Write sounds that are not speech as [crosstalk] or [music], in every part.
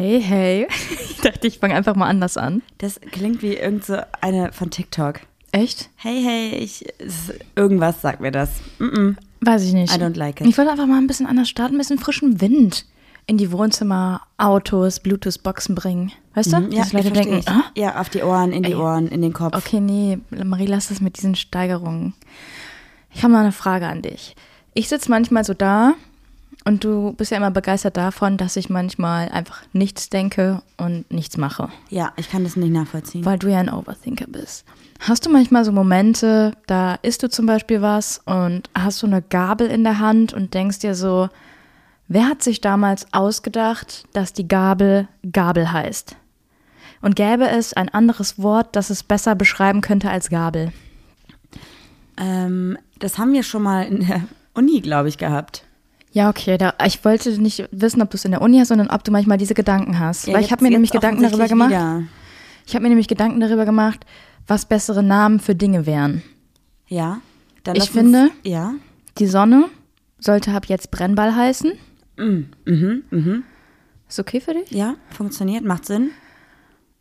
Hey, hey. [laughs] Ich dachte, ich fange einfach mal anders an. Das klingt wie irgend so eine von TikTok. Echt? Hey, hey, ich. Irgendwas sagt mir das. Mm -mm. Weiß ich nicht. I don't like it. Ich wollte einfach mal ein bisschen anders starten, ein bisschen frischen Wind in die Wohnzimmer, Autos, Bluetooth-Boxen bringen. Weißt du? Mhm, Ja, Leute denken, ah, Ja, auf die Ohren, in die Ey. Ohren, in den Kopf. okay, nee, Marie, lass es mit diesen Steigerungen. Ich habe mal eine Frage an dich. Ich sitze manchmal so da und du bist ja immer begeistert davon, dass ich manchmal einfach nichts denke und nichts mache. Ja, ich kann das nicht nachvollziehen. weil du ja ein Overthinker bist. Hast du manchmal so Momente, da isst du zum Beispiel was und hast so eine Gabel in der Hand und denkst dir so, wer hat sich damals ausgedacht, dass die Gabel Gabel heißt? Und gäbe es ein anderes Wort, das es besser beschreiben könnte als Gabel? Ähm, das haben wir schon mal in der Uni, glaube ich, gehabt. Ja, okay, da, ich wollte nicht wissen, ob du es in der Uni hast, sondern ob du manchmal diese Gedanken hast. Ja, weil ich habe mir nämlich Gedanken darüber gemacht. wieder. Ich habe mir nämlich Gedanken darüber gemacht, was bessere Namen für Dinge wären. Ja. Dann Ich finde- Uns, ja. Die Sonne sollte ab jetzt Brennball heißen. Mhm, mhm. Ist okay für dich? Ja, funktioniert, macht Sinn.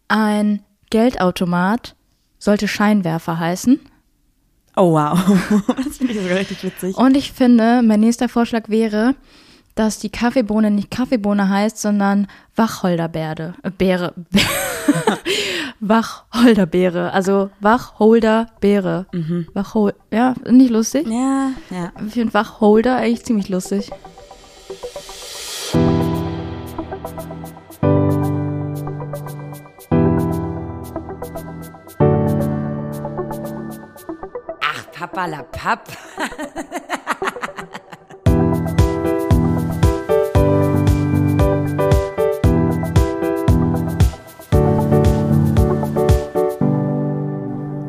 Ein Geldautomat sollte Scheinwerfer heißen. Oh, wow. [laughs] das finde ich sogar richtig witzig. Und ich finde, mein nächster Vorschlag wäre, dass die Kaffeebohne nicht Kaffeebohne heißt, sondern Wacholderbeere. Äh, Beere. [laughs] Wacholderbeere. Also Wacholderbeere. Wachhol ja, nicht lustig? Ja, ja. Ich finde Wachholder eigentlich ziemlich lustig. Ach, Papa la Papp.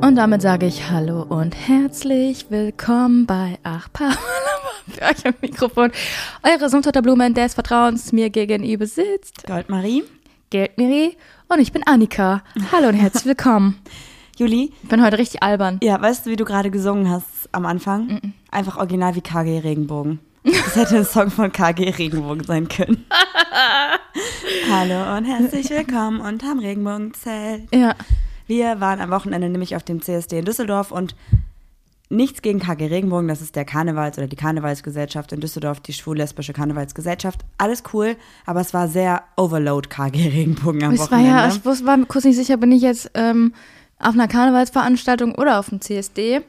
Und damit sage ich Hallo und herzlich willkommen bei Ach für euch am Mikrofon. Eure Sumpfdotterblume des Vertrauens mir gegenüber sitzt. Goldmarie. Geldmiri und ich bin Annika. Hallo und herzlich willkommen. [laughs] Juli, Ich bin heute richtig albern. ja, weißt du, wie du gerade gesungen hast am Anfang? Einfach original wie KG Regenbogen. Das hätte ein Song von KG Regenbogen sein können. [laughs] Hallo und herzlich willkommen unterm Regenbogenzelt. Ja. Wir waren am Wochenende nämlich auf dem CSD in Düsseldorf und nichts gegen KG Regenbogen, das ist der Karnevals- oder die Karnevalsgesellschaft in Düsseldorf, die schwul-lesbische Karnevalsgesellschaft. Alles cool, aber es war sehr Overload KG Regenbogen am war Wochenende. ja, ich war mir kurz nicht sicher, bin ich jetzt ähm, auf einer Karnevalsveranstaltung oder auf dem CSD.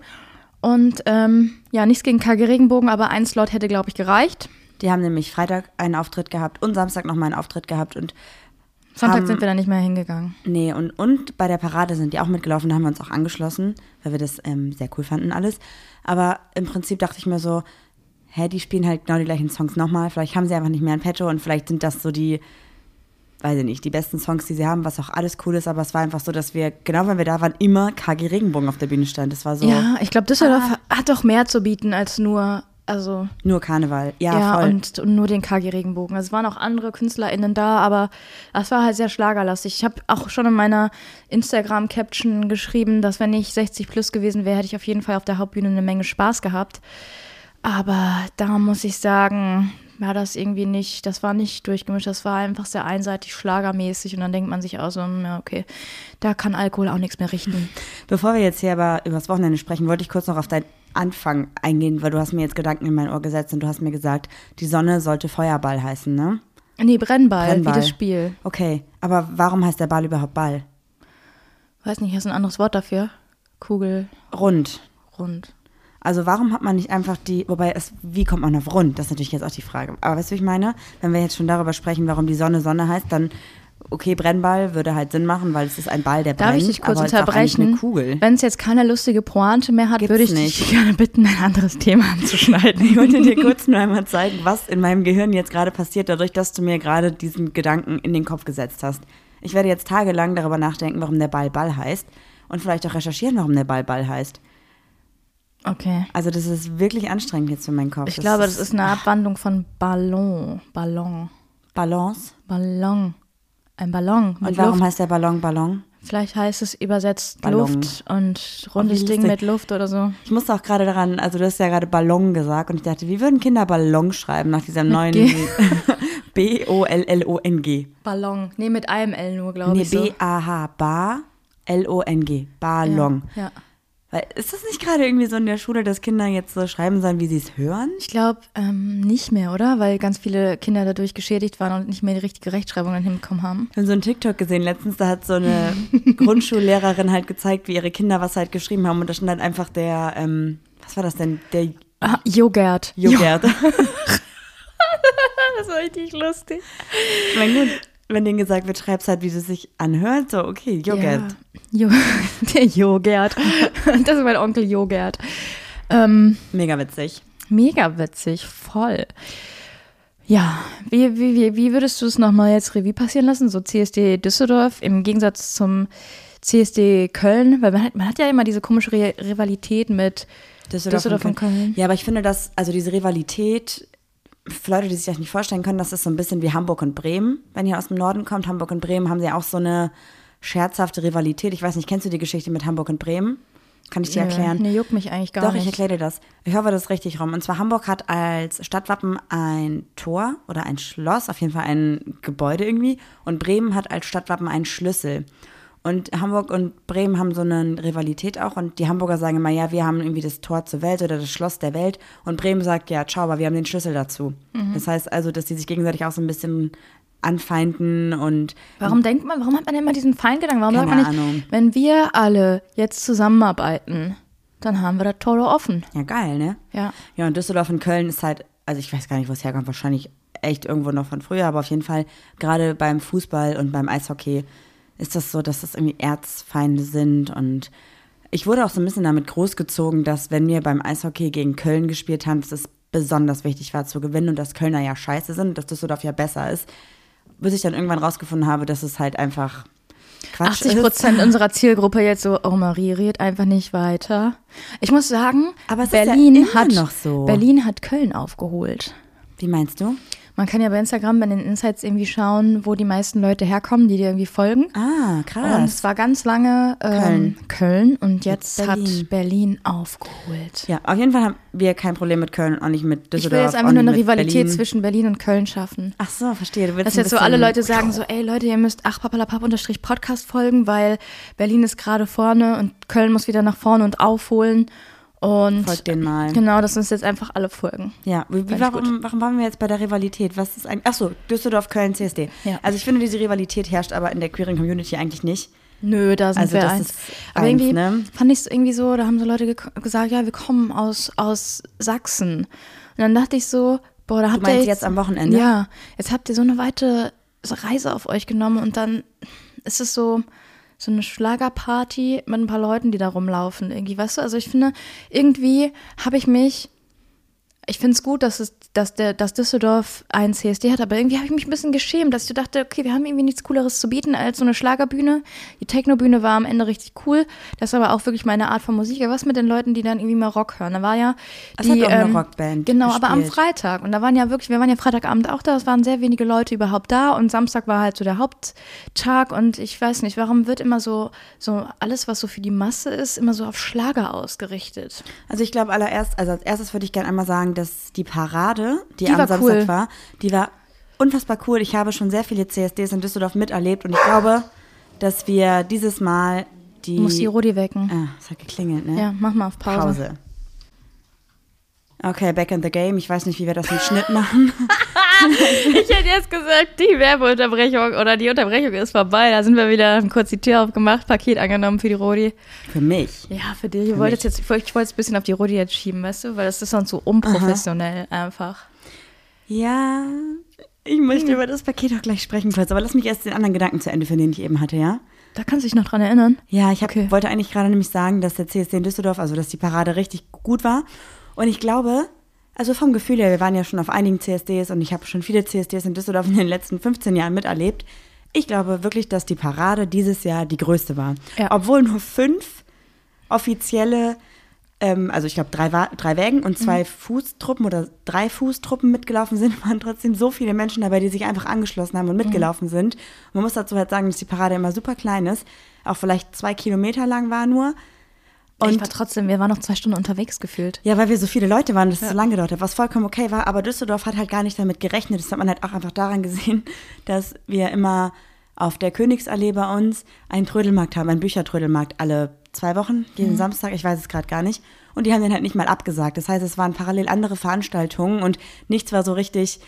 Und ähm, ja, nichts gegen KG Regenbogen, aber ein Slot hätte, glaube ich, gereicht. Die haben nämlich Freitag einen Auftritt gehabt und Samstag nochmal einen Auftritt gehabt und Sonntag Haben- sind wir da nicht mehr hingegangen. nee, und, und bei der Parade sind die auch mitgelaufen, da haben wir uns auch angeschlossen, weil wir das ähm, sehr cool fanden alles. Aber im Prinzip dachte ich mir so, hä, die spielen halt genau die gleichen Songs nochmal, vielleicht haben sie einfach nicht mehr ein Petto und vielleicht sind das so die, weiß ich nicht, die besten Songs, die sie haben, was auch alles cool ist, aber es war einfach so, dass wir, genau wenn wir da waren, immer KG Regenbogen auf der Bühne stand. Das war so Ja, ich glaube, Düsseldorf hat doch mehr zu bieten als nur, also nur Karneval. Ja, ja, voll. und, und nur den KG Regenbogen. Also es waren auch andere KünstlerInnen da, aber es war halt sehr schlagerlastig. Ich habe auch schon in meiner Instagram-Caption geschrieben, dass wenn ich 60 plus gewesen wäre, hätte ich auf jeden Fall auf der Hauptbühne eine Menge Spaß gehabt. Aber da muss ich sagen, war das irgendwie nicht, das war nicht durchgemischt, das war einfach sehr einseitig schlagermäßig und dann denkt man sich auch so, hm, ja, okay, da kann Alkohol auch nichts mehr richten. Bevor wir jetzt hier aber über das Wochenende sprechen, wollte ich kurz noch auf deinen Anfang eingehen, weil du hast mir jetzt Gedanken in mein Ohr gesetzt und du hast mir gesagt, die Sonne sollte Feuerball heißen, ne? Nee, Brennball, Brennball. wie das Spiel. Okay, aber warum heißt der Ball überhaupt Ball? Weiß nicht, hast du ein anderes Wort dafür? Kugel, Rund. rund. Also warum hat man nicht einfach die, wobei es, wie kommt man auf rund? Das ist natürlich jetzt auch die Frage. Aber weißt du, wie ich meine? Wenn wir jetzt schon darüber sprechen, warum die Sonne Sonne heißt, dann, okay, Brennball würde halt Sinn machen, weil es ist ein Ball, der Darf brennt. ich dich kurz unterbrechen? Wenn es jetzt keine lustige Pointe mehr hat, Gibt's würde ich nicht. dich [laughs] gerne bitten, ein anderes Thema anzuschneiden. Ich wollte dir kurz nur einmal zeigen, was in meinem Gehirn jetzt gerade passiert, dadurch, dass du mir gerade diesen Gedanken in den Kopf gesetzt hast. Ich werde jetzt tagelang darüber nachdenken, warum der Ball Ball heißt und vielleicht auch recherchieren, warum der Ball Ball heißt. Okay. Also das ist wirklich anstrengend jetzt für meinen Kopf. Ich glaube, das ist eine Abwandlung von Ballon. Ballon. Balance. Ballon. Ein Ballon Und warum Luft. heißt der Ballon Ballon? Vielleicht heißt es übersetzt Ballon. Luft und rundes wie Ding mit Luft oder so. Ich musste auch gerade daran, also du hast ja gerade Ballon gesagt und ich dachte, wie würden Kinder Ballon schreiben nach diesem neuen. B-O-L-L-O-N-G. [laughs] Ballon. Nee, mit einem L nur, glaube Nee, ich. so. B-A-H, Bar, L-O-N-G. Ballon. Ja. ja. Weil, ist das nicht gerade irgendwie so in der Schule, dass Kinder jetzt so schreiben sollen, wie sie es hören? Ich glaube ähm, nicht mehr, oder? Weil ganz viele Kinder dadurch geschädigt waren und nicht mehr die richtige Rechtschreibung dann hinbekommen haben. Ich habe so einen TikTok gesehen letztens, da hat so eine [laughs] Grundschullehrerin halt gezeigt, wie ihre Kinder was halt geschrieben haben. Und da stand halt einfach der, ähm, was war das denn? Der Ah. Joghurt. [laughs] [laughs] Das war richtig lustig. mein gut, wenn denen gesagt wird, schreib's halt, wie es sich anhört, so okay, Joghurt. Ja. Jo [laughs] der Jogurt. [laughs] Das ist mein Onkel Jogurt. Ähm, Mega witzig. mega witzig, voll. Ja, wie, wie, wie, wie würdest du es nochmal jetzt Revue passieren lassen? So CSD Düsseldorf im Gegensatz zum CSD Köln, weil man hat, man hat ja immer diese komische Rivalität mit Düsseldorf und Köln. Ja, aber ich finde, dass, also diese Rivalität, für Leute, die sich das nicht vorstellen können, das ist so ein bisschen wie Hamburg und Bremen. Wenn ihr aus dem Norden kommt, Hamburg und Bremen haben sie ja auch so eine scherzhafte Rivalität. Ich weiß nicht, kennst du die Geschichte mit Hamburg und Bremen? Kann ich dir erklären? Nee, juckt mich eigentlich gar Doch, nicht. ich erkläre dir das. Ich hoffe, das ist richtig rum. Und zwar Hamburg hat als Stadtwappen ein Tor oder ein Schloss, auf jeden Fall ein Gebäude irgendwie. Und Bremen hat als Stadtwappen einen Schlüssel. Und Hamburg und Bremen haben so eine Rivalität auch. Und die Hamburger sagen immer, ja, wir haben irgendwie das Tor zur Welt oder das Schloss der Welt. Und Bremen sagt, ja, ciao, aber wir haben den Schlüssel dazu. Mhm. Das heißt also, dass die sich gegenseitig auch so ein bisschen anfeinden und Warum denkt man, warum hat man immer diesen Feindgedanken? Warum Keine sagt man nicht, Ahnung. wenn wir alle jetzt zusammenarbeiten, dann haben wir das Tore offen. ja, geil, ne? Ja. Ja, und Düsseldorf und Köln ist halt, also ich weiß gar nicht, wo es herkommt, wahrscheinlich echt irgendwo noch von früher, aber auf jeden Fall, gerade beim Fußball und beim Eishockey ist das so, dass das irgendwie Erzfeinde sind und ich wurde auch so ein bisschen damit großgezogen, dass wenn wir beim Eishockey gegen Köln gespielt haben, dass es besonders wichtig war zu gewinnen und dass Kölner ja scheiße sind und dass Düsseldorf ja besser ist, bis ich dann irgendwann rausgefunden habe, dass es halt einfach Quatsch 80 ist. Prozent unserer Zielgruppe jetzt so, oh Marie, red einfach nicht weiter. Ich muss sagen, ja Berlin immer hat noch so. Berlin hat Köln aufgeholt. Wie meinst du? Man kann ja bei Instagram bei den Insights irgendwie schauen, wo die meisten Leute herkommen, die dir irgendwie folgen. Ah, Und krass. es war ganz lange ähm, Köln. und jetzt Berlin. hat Berlin aufgeholt. Ja, auf jeden Fall haben wir kein Problem mit Köln und auch nicht mit Ich Düsseldorf. will jetzt einfach nur eine Rivalität Berlin. zwischen Berlin und Köln schaffen. Ach so, verstehe. Du willst Dass jetzt so alle Leute sagen so, ey Leute, ihr müsst ach papalapap unterstrich Podcast folgen, weil Berlin ist gerade vorne und Köln muss wieder nach vorne und aufholen. Und Folgt denen mal. genau, dass uns jetzt einfach alle folgen. Ja, wie, wie, warum, warum waren wir jetzt bei der Rivalität? Was ist eigentlich? Ach so, Düsseldorf, Köln, CSD. Ja. Also ich finde, diese Rivalität herrscht aber in der queeren Community eigentlich nicht. Nö, da sind Also wir das eins. ist Aber eins, irgendwie ne? fand ich es irgendwie so, da haben so Leute gesagt, ja, wir kommen aus, aus Sachsen. Und dann dachte ich so, boah, da habt ihr meinst jetzt am Wochenende? Ja, jetzt habt ihr so eine weite Reise auf euch genommen und dann ist es so, so eine Schlagerparty mit ein paar Leuten, die da rumlaufen. Irgendwie, weißt du? Also ich finde, irgendwie habe ich mich ich finde es gut, dass, es, dass, der, dass Düsseldorf einen CSD hat, aber irgendwie habe ich mich ein bisschen geschämt, dass ich so dachte, okay, wir haben irgendwie nichts Cooleres zu bieten als so eine Schlagerbühne. Die Technobühne war am Ende richtig cool. Das ist aber auch wirklich meine Art von Musik. Aber was mit den Leuten, die dann irgendwie mal Rock hören? Da war ja Es die, hat auch eine ähm, Rockband Genau, aber am gespielt. Freitag. Und da waren ja wirklich, wir waren ja Freitagabend auch da, es waren sehr wenige Leute überhaupt da und Samstag war halt so der Haupttag und ich weiß nicht, warum wird immer so, so alles, was so für die Masse ist, immer so auf Schlager ausgerichtet. Also ich glaube allererst, also als erstes würde ich gerne einmal sagen, dass die Parade, die, Die am war Samstag cool. war, die war unfassbar cool. Ich habe schon sehr viele CSDs in Düsseldorf miterlebt und ich glaube, dass wir dieses Mal die. Du musst die Rodi wecken. ah, es hat geklingelt, ne? Ja, mach mal auf Pause. Pause. Okay, back in the game. Ich weiß nicht, wie wir das im Schnitt machen. [laughs] Ich hätte jetzt gesagt, die Werbeunterbrechung oder die Unterbrechung ist vorbei. Da sind wir wieder, haben kurz die Tür aufgemacht, Paket angenommen für die Rodi. Für mich. Ja, für dich. Ich wollte es jetzt, ich wollte es ein bisschen auf die Rodi jetzt schieben, weißt du, weil das ist sonst so unprofessionell einfach. Ja, ich möchte über das Paket auch gleich sprechen kurz, aber lass mich erst den anderen Gedanken zu Ende führen, den ich eben hatte, ja? Da kannst du dich noch dran erinnern. Ja, ich hab, Okay. wollte eigentlich gerade nämlich sagen, dass der CSD in Düsseldorf, also dass die Parade richtig gut war. Und ich glaube, also vom Gefühl her, wir waren ja schon auf einigen CSDs und ich habe schon viele CSDs in Düsseldorf in den letzten 15 Jahren miterlebt. Ich glaube wirklich, dass die Parade dieses Jahr die größte war. Ja. Obwohl nur fünf offizielle, ähm, also ich glaube drei, drei Wägen und zwei Fußtruppen oder drei Fußtruppen mitgelaufen sind, [laughs] waren trotzdem so viele Menschen dabei, die sich einfach angeschlossen haben und mitgelaufen sind. Und man muss dazu halt sagen, dass die Parade immer super klein ist, auch vielleicht zwei Kilometer lang war nur. Und ich war trotzdem, wir waren noch zwei Stunden unterwegs gefühlt. Ja, weil wir so viele Leute waren, dass es so lange gedauert hat, was vollkommen okay war. Aber Düsseldorf hat halt gar nicht damit gerechnet. Das hat man halt auch einfach daran gesehen, [laughs] dass wir immer auf der Königsallee bei uns einen Trödelmarkt haben, einen Büchertrödelmarkt alle zwei Wochen, jeden mhm. Samstag, ich weiß es gerade gar nicht. Und die haben den halt nicht mal abgesagt. Das heißt, es waren parallel andere Veranstaltungen und nichts war so richtig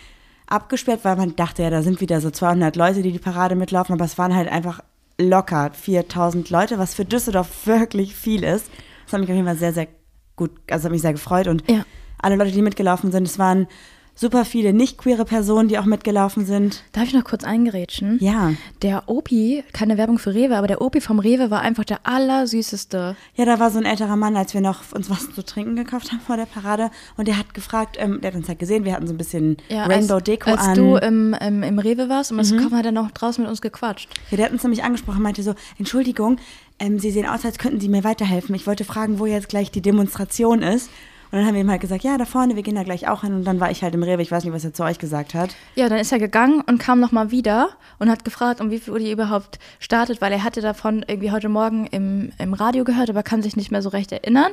abgesperrt, weil man dachte, ja, da sind wieder so 200 Leute, die die Parade mitlaufen, aber es waren halt einfach locker 4000 Leute, was für Düsseldorf [laughs] wirklich viel ist. Das hat mich auf jeden Fall sehr, sehr gut, also hat mich sehr gefreut und ja. alle Leute, die mitgelaufen sind, es waren super viele nicht queere Personen, die auch mitgelaufen sind. Darf ich noch kurz eingerätschen? Ja. Der Opi, keine Werbung für Rewe, aber der Opi vom Rewe war einfach der allersüßeste. Ja, da war so ein älterer Mann, als wir noch uns was zu trinken gekauft haben vor der Parade. Und der hat gefragt, ähm, der hat uns halt gesehen, wir hatten so ein bisschen ja, Rainbow-Deko an. Als du im, im, im Rewe warst, um das mhm. kaufen, hat er noch draußen mit uns gequatscht. Ja, der hat uns nämlich angesprochen, meinte so, Entschuldigung, ähm, Sie sehen aus, als könnten Sie mir weiterhelfen. Ich wollte fragen, wo jetzt gleich die Demonstration ist. Und dann haben wir ihm halt gesagt, ja, da vorne, wir gehen da gleich auch hin. Und dann war ich halt im Rewe, ich weiß nicht, was er zu euch gesagt hat. Ja, dann ist er gegangen und kam nochmal wieder und hat gefragt, um wie viel Uhr die überhaupt startet, weil er hatte davon irgendwie heute Morgen im, im Radio gehört, aber kann sich nicht mehr so recht erinnern.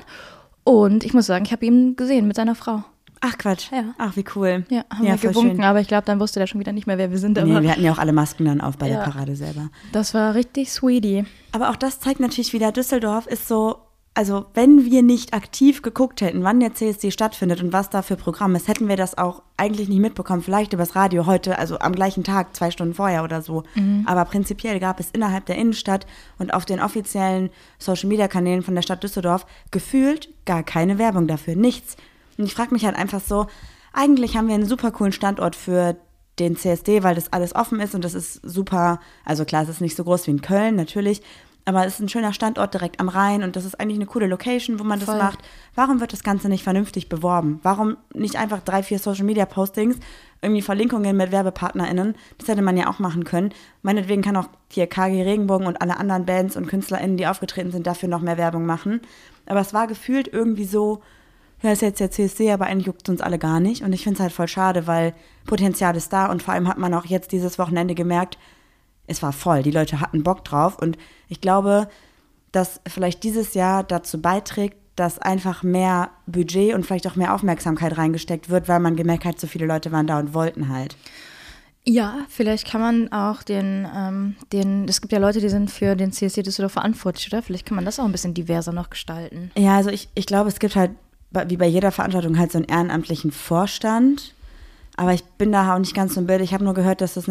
Und ich muss sagen, ich habe ihn gesehen mit seiner Frau. Ach Quatsch. Ja. Ach, wie cool. Ja, haben ja, wir gewunken, schön. aber ich glaube, dann wusste der schon wieder nicht mehr, wer wir sind. nee, wir hatten ja auch alle Masken dann auf bei ja. der Parade selber. Das war richtig sweetie. Aber auch das zeigt natürlich wieder, Düsseldorf ist so also wenn wir nicht aktiv geguckt hätten, wann der CSD stattfindet und was da für Programm ist, hätten wir das auch eigentlich nicht mitbekommen. Vielleicht übers Radio heute, also am gleichen Tag, zwei Stunden vorher oder so. Mhm. Aber prinzipiell gab es innerhalb der Innenstadt und auf den offiziellen Social-Media-Kanälen von der Stadt Düsseldorf gefühlt gar keine Werbung dafür, nichts. Und ich frage mich halt einfach so, eigentlich haben wir einen super coolen Standort für den CSD, weil das alles offen ist und das ist super, also klar, es ist nicht so groß wie in Köln, natürlich, aber es ist ein schöner Standort direkt am Rhein und das ist eigentlich eine coole Location, wo man Voll. das macht. Warum wird das Ganze nicht vernünftig beworben? Warum nicht einfach drei, vier Social Media Postings, irgendwie Verlinkungen mit WerbepartnerInnen? Das hätte man ja auch machen können. Meinetwegen kann auch hier KG Regenbogen und alle anderen Bands und KünstlerInnen, die aufgetreten sind, dafür noch mehr Werbung machen. Aber es war gefühlt irgendwie so, ja, ist jetzt der CSC, aber eigentlich juckt es uns alle gar nicht. Und ich finde es halt voll schade, weil Potenzial ist da und vor allem hat man auch jetzt dieses Wochenende gemerkt, es war voll, die Leute hatten Bock drauf und ich glaube, dass vielleicht dieses Jahr dazu beiträgt, dass einfach mehr Budget und vielleicht auch mehr Aufmerksamkeit reingesteckt wird, weil man gemerkt hat, so viele Leute waren da und wollten halt. Ja, vielleicht kann man auch den, ähm, den, es gibt ja Leute, die sind für den CSC Düsseldorf verantwortlich, oder? Vielleicht kann man das auch ein bisschen diverser noch gestalten. Ja, also ich, ich glaube, es gibt halt, wie bei jeder Veranstaltung, halt so einen ehrenamtlichen Vorstand. Aber ich bin da auch nicht ganz so im Bild. Ich habe nur gehört, dass das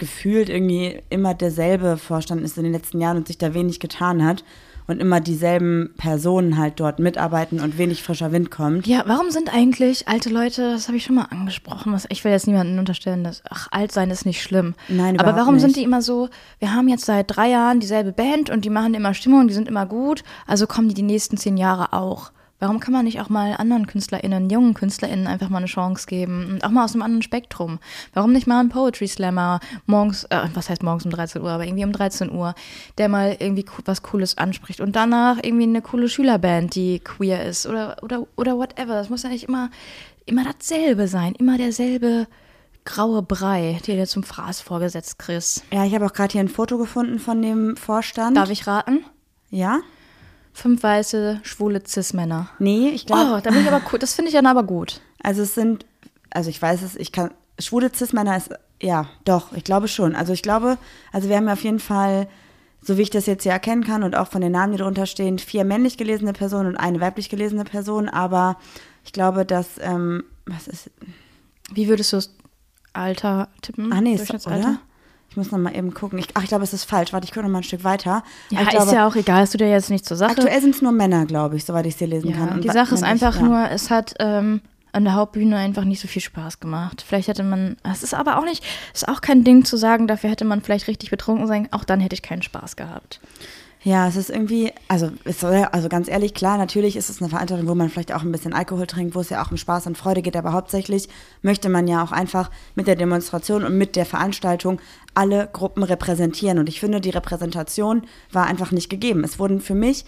gefühlt irgendwie immer derselbe Vorstand ist in den letzten Jahren und sich da wenig getan hat und immer dieselben Personen halt dort mitarbeiten und wenig frischer Wind kommt. Ja, warum sind eigentlich alte Leute, das habe ich schon mal angesprochen, was, ich will jetzt niemanden unterstellen, dass, ach, alt sein ist nicht schlimm. Nein, Aber warum nicht. sind die immer so, wir haben jetzt seit drei Jahren dieselbe Band und die machen immer Stimmung, die sind immer gut, also kommen die die nächsten zehn Jahre auch. Warum kann man nicht auch mal anderen KünstlerInnen, jungen KünstlerInnen einfach mal eine Chance geben? Und auch mal aus einem anderen Spektrum. Warum nicht mal einen Poetry Slammer morgens, äh, was heißt morgens um 13 Uhr, aber irgendwie um 13 Uhr, der mal irgendwie was Cooles anspricht und danach irgendwie eine coole Schülerband, die queer ist oder, oder, oder whatever. Das muss ja nicht immer, immer dasselbe sein, immer derselbe graue Brei, der dir zum Fraß vorgesetzt, Chris. Ja, ich habe auch gerade hier ein Foto gefunden von dem Vorstand. Darf ich raten? Ja. Fünf weiße, schwule Cis-Männer. Nee, ich glaube. Oh, da bin ich aber cool. Das finde ich dann aber gut. Also es sind, also ich weiß es, ich kann, schwule Cis-Männer ist, ja, doch, ich glaube schon. Also ich glaube, also wir haben ja auf jeden Fall, so wie ich das jetzt hier erkennen kann und auch von den Namen, die drunter stehen, vier männlich gelesene Personen und eine weiblich gelesene Person, aber ich glaube, dass, ähm, was ist. Wie würdest du das Alter tippen? Ah, nee, ist, oder? Ich muss noch mal eben gucken. Ich, ach, ich glaube, es ist falsch. Warte, ich gucke noch mal ein Stück weiter. Ja, ist glaube, ja auch egal. Hast du dir jetzt nicht zur Sache. Aktuell sind es nur Männer, glaube ich, soweit ich es dir lesen ja, kann. Und die Sache ist einfach ja. nur, es hat ähm, an der Hauptbühne einfach nicht so viel Spaß gemacht. Vielleicht hätte man, es ist aber auch nicht, es ist auch kein Ding zu sagen, dafür hätte man vielleicht richtig betrunken sein. Auch dann hätte ich keinen Spaß gehabt. Ja, es ist irgendwie, also, es soll, also ganz ehrlich, klar, natürlich ist es eine Veranstaltung, wo man vielleicht auch ein bisschen Alkohol trinkt, wo es ja auch um Spaß und Freude geht, aber hauptsächlich möchte man ja auch einfach mit der Demonstration und mit der Veranstaltung alle Gruppen repräsentieren. Und ich finde, die Repräsentation war einfach nicht gegeben. Es wurden für mich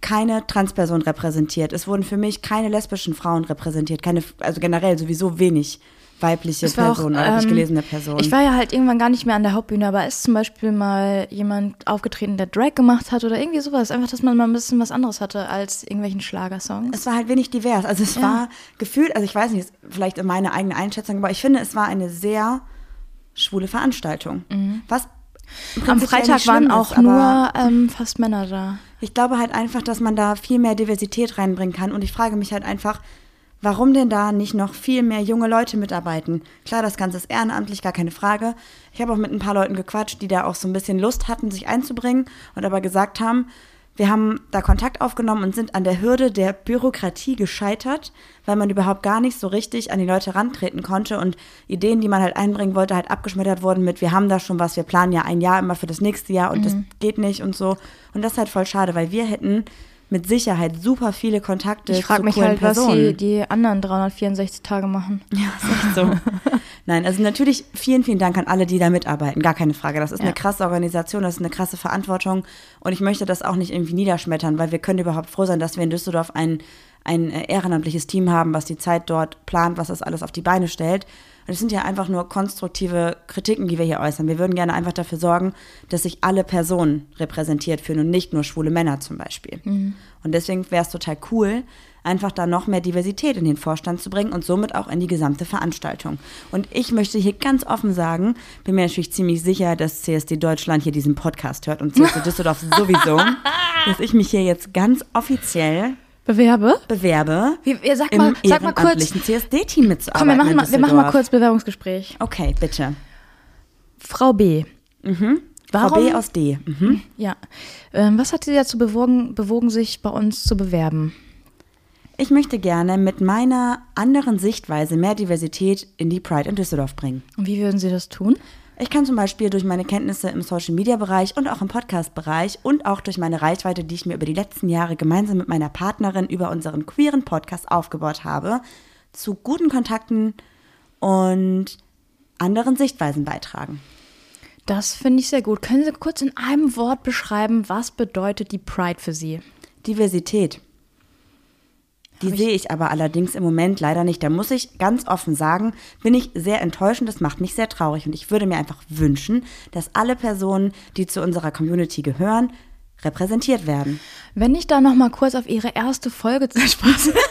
keine Transpersonen repräsentiert. Es wurden für mich keine lesbischen Frauen repräsentiert. Keine, also generell sowieso wenig weibliche war auch, Person oder nicht ähm, gelesene Person. Ich war ja halt irgendwann gar nicht mehr an der Hauptbühne, aber ist zum Beispiel mal jemand aufgetreten, der Drag gemacht hat oder irgendwie sowas. Einfach, dass man mal ein bisschen was anderes hatte als irgendwelchen Schlagersongs. es war halt wenig divers. Also es Ja. war gefühlt, also ich weiß nicht, ist vielleicht meine eigene Einschätzung, aber ich finde, es war eine sehr schwule Veranstaltung. Was Mhm. Am prinzipiell Freitag waren ist, auch aber nur ähm, fast Männer da. Ich glaube halt einfach, dass man da viel mehr Diversität reinbringen kann. Und ich frage mich halt einfach, warum denn da nicht noch viel mehr junge Leute mitarbeiten? Klar, das Ganze ist ehrenamtlich, gar keine Frage. Ich habe auch mit ein paar Leuten gequatscht, die da auch so ein bisschen Lust hatten, sich einzubringen und aber gesagt haben, wir haben da Kontakt aufgenommen und sind an der Hürde der Bürokratie gescheitert, weil man überhaupt gar nicht so richtig an die Leute rantreten konnte und Ideen, die man halt einbringen wollte, halt abgeschmettert wurden mit, wir haben da schon was, wir planen ja ein Jahr immer für das nächste Jahr und das geht nicht und so. Und das ist halt voll schade, weil wir hätten mit Sicherheit super viele Kontakte Ich frage zu mich halt, was die, Personen. die anderen 364 Tage machen. [laughs] Ja, ist echt so. Nein, also natürlich vielen, vielen Dank an alle, die da mitarbeiten. Gar keine Frage. Das ist Ja. eine krasse Organisation, das ist eine krasse Verantwortung. Und ich möchte das auch nicht irgendwie niederschmettern, weil wir können überhaupt froh sein, dass wir in Düsseldorf ein, ein ehrenamtliches Team haben, was die Zeit dort plant, was das alles auf die Beine stellt. Und es sind ja einfach nur konstruktive Kritiken, die wir hier äußern. Wir würden gerne einfach dafür sorgen, dass sich alle Personen repräsentiert fühlen und nicht nur schwule Männer zum Beispiel. Und deswegen wäre es total cool, einfach da noch mehr Diversität in den Vorstand zu bringen und somit auch in die gesamte Veranstaltung. Und ich möchte hier ganz offen sagen, bin mir natürlich ziemlich sicher, dass CSD Deutschland hier diesen Podcast hört und CSD Düsseldorf [laughs] sowieso, dass ich mich hier jetzt ganz offiziell Bewerbe? bewerbe, Wie, ihr sag im mal, sag mal kurz. CSD-Team mitzuarbeiten. Komm, wir machen, mal, wir machen mal kurz Bewerbungsgespräch. Okay, bitte. Frau B. Frau B aus D. Mhm. Ja. Ähm, was hat Sie dazu bewogen, bewogen, sich bei uns zu bewerben? Ich möchte gerne mit meiner anderen Sichtweise mehr Diversität in die Pride in Düsseldorf bringen. Und wie würden Sie das tun? Ich kann zum Beispiel durch meine Kenntnisse im Social-Media-Bereich und auch im Podcast-Bereich und auch durch meine Reichweite, die ich mir über die letzten Jahre gemeinsam mit meiner Partnerin über unseren queeren Podcast aufgebaut habe, zu guten Kontakten und anderen Sichtweisen beitragen. Das finde ich sehr gut. Können Sie kurz in einem Wort beschreiben, was bedeutet die Pride für Sie? Diversität. Die sehe ich aber allerdings im Moment leider nicht. Da muss ich ganz offen sagen, bin ich sehr enttäuscht und das macht mich sehr traurig. Und ich würde mir einfach wünschen, dass alle Personen, die zu unserer Community gehören, repräsentiert werden. Wenn ich da noch mal kurz auf Ihre erste Folge zu Spaß. [laughs]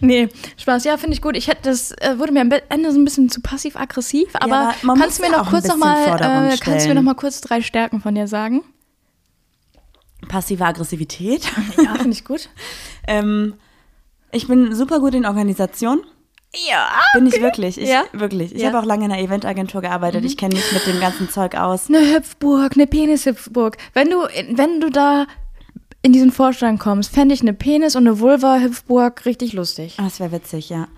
Nee, Spaß. Ja, finde ich gut. Ich hätte das äh, wurde mir am Ende so ein bisschen zu passiv-aggressiv, aber, aber man kannst du mir ja noch kurz noch mal äh, kannst du mir noch mal kurz drei Stärken von dir sagen? Passive Aggressivität. [laughs] Ja, finde ich gut. ähm, ich bin super gut in Organisation. Ja. Bin ich wirklich. Ich, Ja? Wirklich. Ich Ja. Mhm. habe auch lange in einer Eventagentur gearbeitet. Ich kenne mich mit dem ganzen Zeug aus. Eine Hüpfburg, eine Penishüpfburg. Wenn du wenn du da in diesen Vorstand kommst, fände ich eine Penis und eine Vulva-Hüpfburg richtig lustig. Ah, Das wäre witzig, ja.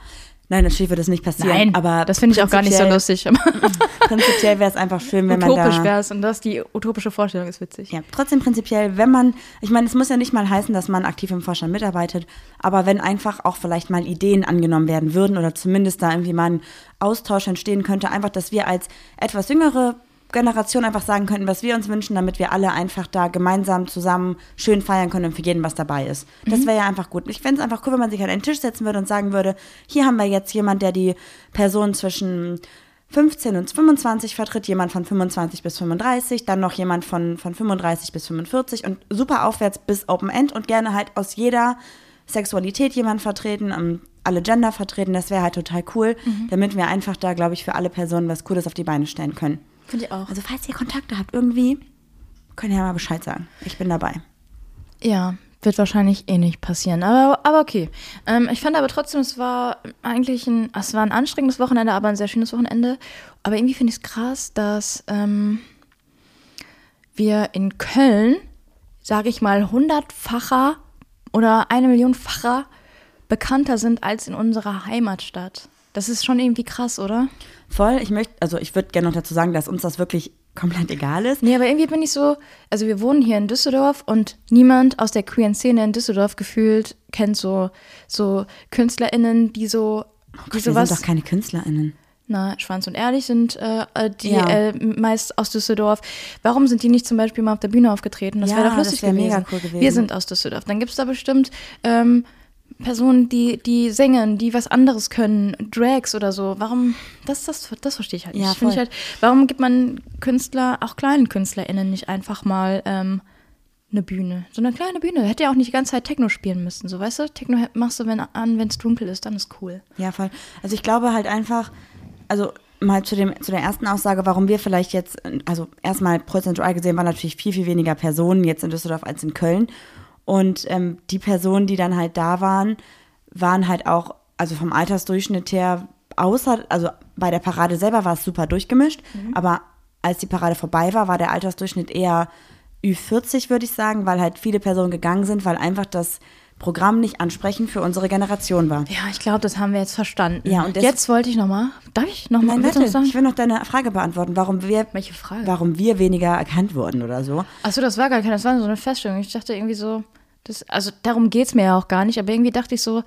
Nein, natürlich wird das nicht passieren. aber das finde ich auch gar nicht so lustig. [laughs] Prinzipiell wäre es einfach schön, wenn Utopisch man da. wäre es und das die utopische Vorstellung ist witzig. Ja, trotzdem prinzipiell, wenn man, ich meine, es muss ja nicht mal heißen, dass man aktiv im Vorstand mitarbeitet, aber wenn einfach auch vielleicht mal Ideen angenommen werden würden oder zumindest da irgendwie mal ein Austausch entstehen könnte, einfach, dass wir als etwas jüngere Generation einfach sagen könnten, was wir uns wünschen, damit wir alle einfach da gemeinsam zusammen schön feiern können und für jeden was dabei ist. Das wäre ja einfach gut. Ich fände es einfach cool, wenn man sich an einen Tisch setzen würde und sagen würde, hier haben wir jetzt jemand, der die Person zwischen 15 und 25 vertritt, jemand von 25 bis 35, dann noch jemand von, von 35 bis 45 und super aufwärts bis Open End und gerne halt aus jeder Sexualität jemand vertreten, ähm, alle Gender vertreten, das wäre halt total cool, damit wir einfach da, glaube ich, für alle Personen was Cooles auf die Beine stellen können. Finde ich auch. Also falls ihr Kontakte habt irgendwie, könnt ihr ja mal Bescheid sagen. Ich bin dabei. Ja, wird wahrscheinlich eh nicht passieren. Aber, aber okay. Ähm, ich fand aber trotzdem, es war eigentlich ein, es war ein anstrengendes Wochenende, aber ein sehr schönes Wochenende. Aber irgendwie finde ich es krass, dass ähm, wir in Köln, sage ich mal, hundertfacher oder eine Millionfacher bekannter sind als in unserer Heimatstadt. Das ist schon irgendwie krass, oder? Voll, ich möchte, also ich würde gerne noch dazu sagen, dass uns das wirklich komplett egal ist. Nee, aber irgendwie bin ich so, also wir wohnen hier in Düsseldorf und niemand aus der queeren Szene in Düsseldorf gefühlt kennt so, so KünstlerInnen, die so, die Oh Gott, wir sowas. sind doch keine KünstlerInnen. Na, Schwanz und Ehrlich sind äh, äh, die Ja. äh, meist aus Düsseldorf. Warum sind die nicht zum Beispiel mal auf der Bühne aufgetreten? Das Ja, wäre doch das lustig wär gewesen. mega cool gewesen. Wir sind aus Düsseldorf. Dann gibt es da bestimmt ähm, Personen, die, die singen, die was anderes können, Drags oder so. Warum, das, das, das verstehe ich halt nicht. Ja, ich halt, warum gibt man Künstler, auch kleinen KünstlerInnen, nicht einfach mal ähm, eine Bühne? So eine kleine Bühne. Hätte ja auch nicht die ganze Zeit Techno spielen müssen. So, weißt du, Techno machst du wenn, an, wenn es dunkel ist, dann ist cool. Ja, voll. Also ich glaube halt einfach, also mal zu, dem, zu der ersten Aussage, warum wir vielleicht jetzt, also erstmal prozentual gesehen waren natürlich viel, viel weniger Personen jetzt in Düsseldorf als in Köln. Und ähm, die Personen, die dann halt da waren, waren halt auch, also vom Altersdurchschnitt her, außer, also bei der Parade selber war es super durchgemischt, aber als die Parade vorbei war, war der Altersdurchschnitt eher Ü40, würde ich sagen, weil halt viele Personen gegangen sind, weil einfach das Programm nicht ansprechend für unsere Generation war. Ja, ich glaube, das haben wir jetzt verstanden. Ja, und jetzt wollte ich nochmal, darf ich nochmal Nein, warte, sagen? ich will noch deine Frage beantworten, warum wir, Welche Frage? warum wir weniger erkannt wurden oder so. Achso, das war gar keine, das war so eine Feststellung. Ich dachte irgendwie so, das, also darum geht es mir ja auch gar nicht, aber irgendwie dachte ich so,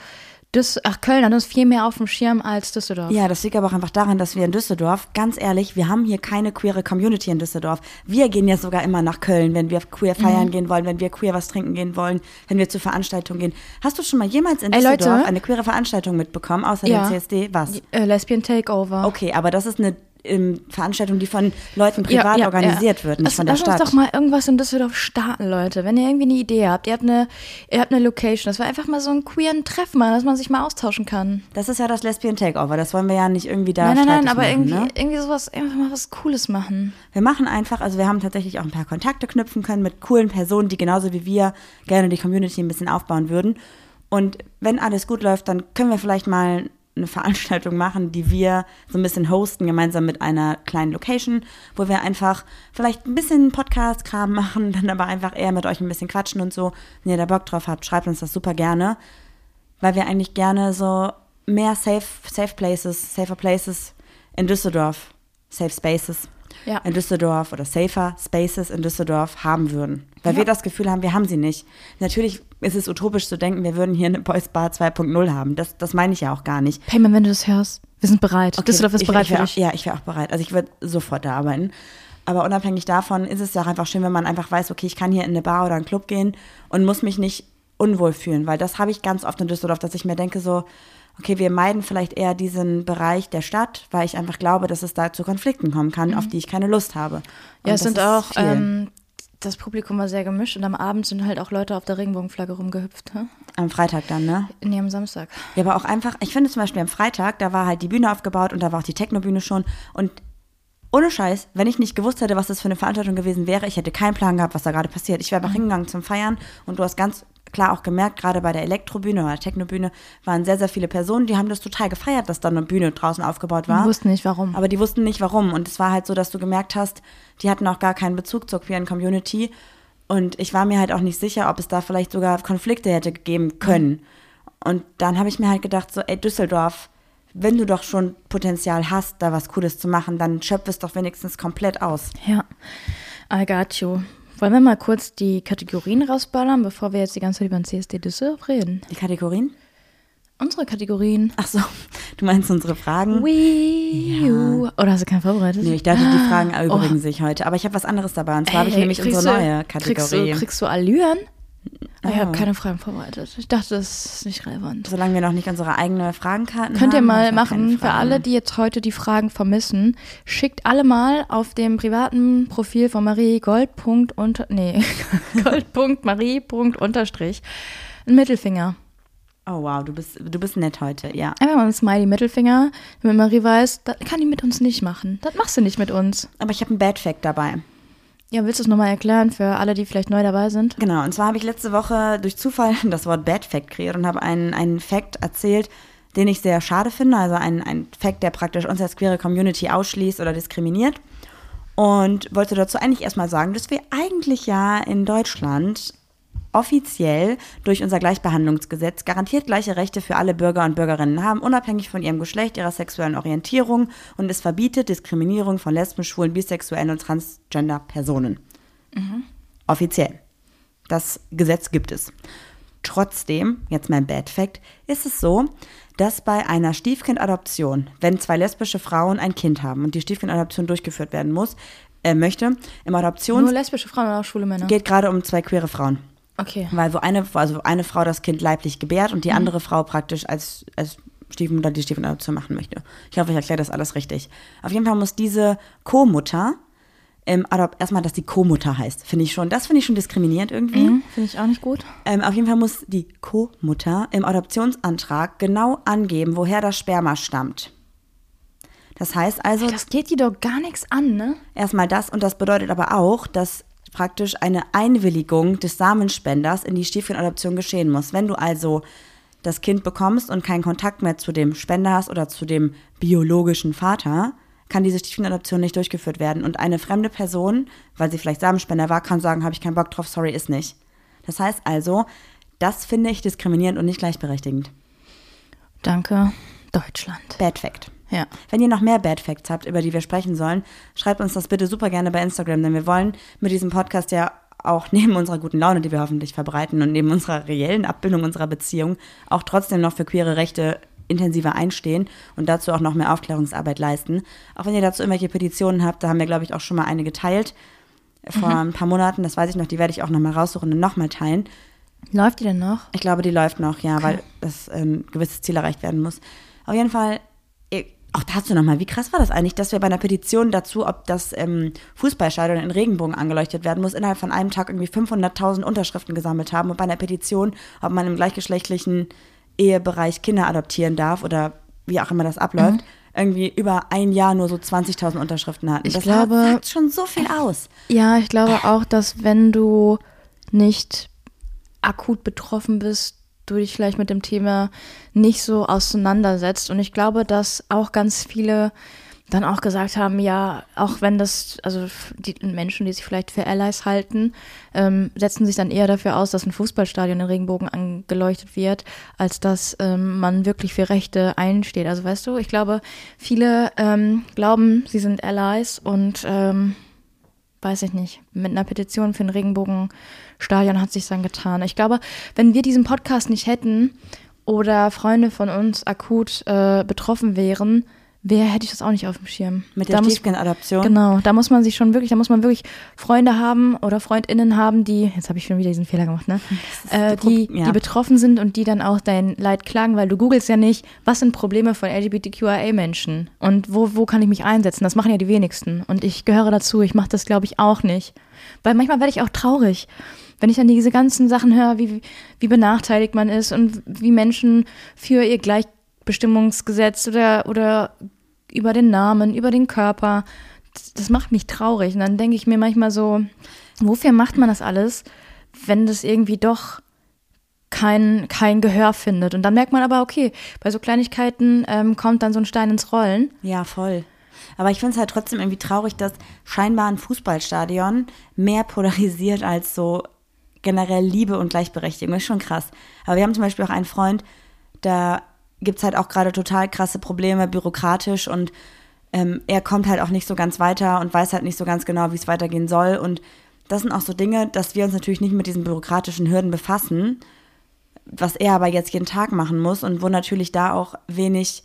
das, ach, Köln hat uns viel mehr auf dem Schirm als Düsseldorf. Ja, das liegt aber auch einfach daran, dass wir in Düsseldorf, ganz ehrlich, wir haben hier keine queere Community in Düsseldorf. Wir gehen ja sogar immer nach Köln, wenn wir queer feiern Mhm. gehen wollen, wenn wir queer was trinken gehen wollen, wenn wir zu Veranstaltungen gehen. Hast du schon mal jemals in Ey, Leute. Düsseldorf eine queere Veranstaltung mitbekommen, außer Ja. dem CSD? Was? Äh, Lesbian Takeover. Okay, aber das ist eine ähm, Veranstaltung, die von Leuten privat organisiert wird, nicht Lass, von der lass Stadt. uns doch mal irgendwas in Düsseldorf starten, Leute. Wenn ihr irgendwie eine Idee habt, ihr habt eine, ihr habt eine Location, das war einfach mal so ein queeren Treffen, dass man sich mal austauschen kann. das ist ja das Lesbian Takeover, das wollen wir ja nicht irgendwie da nein, nein, nein, aber machen, irgendwie, ne? irgendwie sowas, einfach mal was Cooles machen. Wir machen einfach, also wir haben tatsächlich auch ein paar Kontakte knüpfen können mit coolen Personen, die genauso wie wir gerne die Community ein bisschen aufbauen würden. Und wenn alles gut läuft, dann können wir vielleicht mal eine Veranstaltung machen, die wir so ein bisschen hosten, gemeinsam mit einer kleinen Location, wo wir einfach vielleicht ein bisschen Podcast-Kram machen, dann aber einfach eher mit euch ein bisschen quatschen und so. Wenn ihr da Bock drauf habt, schreibt uns das super gerne, weil wir eigentlich gerne so mehr safe, safe places, safer places in Düsseldorf, safe spaces Ja. in Düsseldorf oder safer Spaces in Düsseldorf haben würden. Weil Ja. wir das Gefühl haben, wir haben sie nicht. Natürlich ist es utopisch zu denken, wir würden hier eine Boys Bar 2.0 haben. Das, das meine ich ja auch gar nicht. Payman, wenn du das hörst, wir sind bereit. Düsseldorf ist ich, bereit ich für auch, dich. Ja, ich wäre auch bereit. Also ich würde sofort da arbeiten. Aber unabhängig davon ist es ja auch einfach schön, wenn man einfach weiß, okay, ich kann hier in eine Bar oder einen Club gehen und muss mich nicht unwohl fühlen. Weil das habe ich ganz oft in Düsseldorf, dass ich mir denke so, okay, wir meiden vielleicht eher diesen Bereich der Stadt, weil ich einfach glaube, dass es da zu Konflikten kommen kann, auf die ich keine Lust habe. Und Mhm. Ja, es sind auch, ähm, das Publikum war sehr gemischt und am Abend sind halt auch Leute auf der Regenbogenflagge rumgehüpft. Hä? Am Freitag dann, ne? Nee, am Samstag. Ja, aber auch einfach, ich finde zum Beispiel am Freitag, da war halt die Bühne aufgebaut und da war auch die Techno-Bühne schon. Und ohne Scheiß, wenn ich nicht gewusst hätte, was das für eine Veranstaltung gewesen wäre, ich hätte keinen Plan gehabt, was da gerade passiert. Ich wäre einfach hingegangen zum Feiern und du hast ganz klar auch gemerkt, gerade bei der Elektrobühne oder Technobühne waren sehr, sehr viele Personen, die haben das total gefeiert, dass da eine Bühne draußen aufgebaut war. Wir wussten nicht, warum. Aber die wussten nicht warum. Und es war halt so, dass du gemerkt hast, die hatten auch gar keinen Bezug zur queeren Community. Und ich war mir halt auch nicht sicher, ob es da vielleicht sogar Konflikte hätte geben können. Und dann habe ich mir halt gedacht, so, ey, Düsseldorf, wenn du doch schon Potenzial hast, da was Cooles zu machen, dann schöpf es doch wenigstens komplett aus. Ja, I got you. Wollen wir mal kurz die Kategorien rausballern, bevor wir jetzt die ganze Zeit über den CSD Düsseldorf reden? Die Kategorien? Unsere Kategorien. Ach so, du meinst unsere Fragen? Wii U. Oder hast du keinen vorbereitet? Nee, ich dachte, die Fragen erübrigen sich heute. Aber ich habe was anderes dabei. Und zwar habe ich nämlich kriegst unsere du- neue Kriegst Kategorie. du, kriegst du Allüren? Ich habe keine Fragen vorbereitet. Ich dachte, das ist nicht relevant. Solange wir noch nicht unsere eigene Fragenkarten Könnt ihr haben, mal machen, für alle, die jetzt heute die Fragen vermissen, schickt alle mal auf dem privaten Profil von Marie Gold. Unter, nee, [laughs] Gold.marie.unterstrich einen Mittelfinger. Oh wow, du bist, du bist nett heute, ja. Einfach mal ein Smiley Mittelfinger, damit Marie weiß, das kann die mit uns nicht machen. Das machst du nicht mit uns. Aber ich habe einen Bad Fact dabei. Ja, willst du es nochmal erklären für alle, die vielleicht neu dabei sind? Genau, und zwar habe ich letzte Woche durch Zufall [laughs] das Wort Bad Fact kreiert und habe einen, einen Fact erzählt, den ich sehr schade finde. Also ein, ein Fact, der praktisch uns als queere Community ausschließt oder diskriminiert. Und wollte dazu eigentlich erstmal sagen, dass wir eigentlich ja in Deutschland offiziell durch unser Gleichbehandlungsgesetz garantiert gleiche Rechte für alle Bürger und Bürgerinnen haben, unabhängig von ihrem Geschlecht, ihrer sexuellen Orientierung und es verbietet Diskriminierung von lesben, schwulen, bisexuellen und transgender Personen. Offiziell. Das Gesetz gibt es. Trotzdem, jetzt mein Bad Fact, ist es so, dass bei einer Stiefkindadoption, wenn zwei lesbische Frauen ein Kind haben und die Stiefkindadoption durchgeführt werden muss, äh, möchte, im Nur Adoptions lesbische Frauen oder auch schwule Männer? geht gerade um zwei queere Frauen. Okay. Weil wo eine, also eine Frau das Kind leiblich gebärt und die andere Frau praktisch als, als Stiefmutter die Stiefmutteradoption machen möchte. Ich hoffe, ich erkläre das alles richtig. Auf jeden Fall muss diese Co-Mutter ähm, adop- erstmal, dass die Co-Mutter heißt, finde ich schon. Das finde ich schon diskriminierend irgendwie. Mhm, Finde ich auch nicht gut. Ähm, auf jeden Fall muss die Co-Mutter im Adoptionsantrag genau angeben, woher das Sperma stammt. Das heißt also, Das geht die doch gar nichts an, ne? erstmal das und das bedeutet aber auch, dass praktisch eine Einwilligung des Samenspenders in die Stiefkindadoption geschehen muss. Wenn du also das Kind bekommst und keinen Kontakt mehr zu dem Spender hast oder zu dem biologischen Vater, kann diese Stiefkindadoption nicht durchgeführt werden. Und eine fremde Person, weil sie vielleicht Samenspender war, kann sagen, habe ich keinen Bock drauf, sorry, ist nicht. Das heißt also, das finde ich diskriminierend und nicht gleichberechtigend. Danke, Deutschland. Bad Fact. Ja. Wenn ihr noch mehr Bad Facts habt, über die wir sprechen sollen, schreibt uns das bitte super gerne bei Instagram, denn wir wollen mit diesem Podcast ja auch [laughs] neben unserer guten Laune, die wir hoffentlich verbreiten und neben unserer reellen Abbildung unserer Beziehung auch trotzdem noch für queere Rechte intensiver einstehen und dazu auch noch mehr Aufklärungsarbeit leisten. Auch wenn ihr dazu irgendwelche Petitionen habt, da haben wir, glaube ich, auch schon mal eine geteilt vor ein paar Monaten, das weiß ich noch, die werde ich auch noch mal raussuchen und noch mal teilen. Läuft die denn noch? Ich glaube, die läuft noch, ja, weil das ein gewisses Ziel erreicht werden muss. Auf jeden Fall, auch dazu nochmal, wie krass war das eigentlich, dass wir bei einer Petition dazu, ob das ähm, Fußballstadion in Regenbogen angeleuchtet werden muss, innerhalb von einem Tag irgendwie 500.000 Unterschriften gesammelt haben und bei einer Petition, ob man im gleichgeschlechtlichen Ehebereich Kinder adoptieren darf oder wie auch immer das abläuft, irgendwie über ein Jahr nur so 20.000 Unterschriften hatten. Ich das glaube- sagt schon so viel aus. Ja, ich glaube auch, dass wenn du nicht akut betroffen bist, du dich vielleicht mit dem Thema nicht so auseinandersetzt. Und ich glaube, dass auch ganz viele dann auch gesagt haben, ja, auch wenn das, also die Menschen, die sich vielleicht für Allies halten, ähm, setzen sich dann eher dafür aus, dass ein Fußballstadion in Regenbogen angeleuchtet wird, als dass ähm, man wirklich für Rechte einsteht. Also weißt du, ich glaube, viele ähm, glauben, sie sind Allies und ähm, weiß ich nicht, mit einer Petition für ein Regenbogenstadion hat sich dann getan. Ich glaube, wenn wir diesen Podcast nicht hätten oder Freunde von uns akut äh, betroffen wären, wer hätte ich das auch nicht auf dem Schirm. Mit der Stiefkindadoption. Genau, da muss man sich schon wirklich, da muss man wirklich Freunde haben oder FreundInnen haben, die, jetzt habe ich schon wieder diesen Fehler gemacht, ne? Äh, die, ja. die betroffen sind und die dann auch dein Leid klagen, weil du googelst ja nicht, was sind Probleme von LGBTQIA-Menschen und wo, wo kann ich mich einsetzen? Das machen ja die wenigsten. Und ich gehöre dazu, ich mache das, glaube ich, auch nicht. Weil manchmal werde ich auch traurig, wenn ich dann diese ganzen Sachen höre, wie, wie benachteiligt man ist und wie Menschen für ihr Gleichbestimmungsgesetz oder, oder über den Namen, über den Körper, das, das macht mich traurig. Und dann denke ich mir manchmal so, wofür macht man das alles, wenn das irgendwie doch kein, kein Gehör findet. Und dann merkt man aber, okay, bei so Kleinigkeiten ähm, kommt dann so ein Stein ins Rollen. Ja, voll. Aber ich finde es halt trotzdem irgendwie traurig, dass scheinbar ein Fußballstadion mehr polarisiert als so generell Liebe und Gleichberechtigung. Das ist schon krass. Aber wir haben zum Beispiel auch einen Freund, da gibt es halt auch gerade total krasse Probleme, bürokratisch und ähm, er kommt halt auch nicht so ganz weiter und weiß halt nicht so ganz genau, wie es weitergehen soll. Und das sind auch so Dinge, dass wir uns natürlich nicht mit diesen bürokratischen Hürden befassen, was er aber jetzt jeden Tag machen muss und wo natürlich da auch wenig,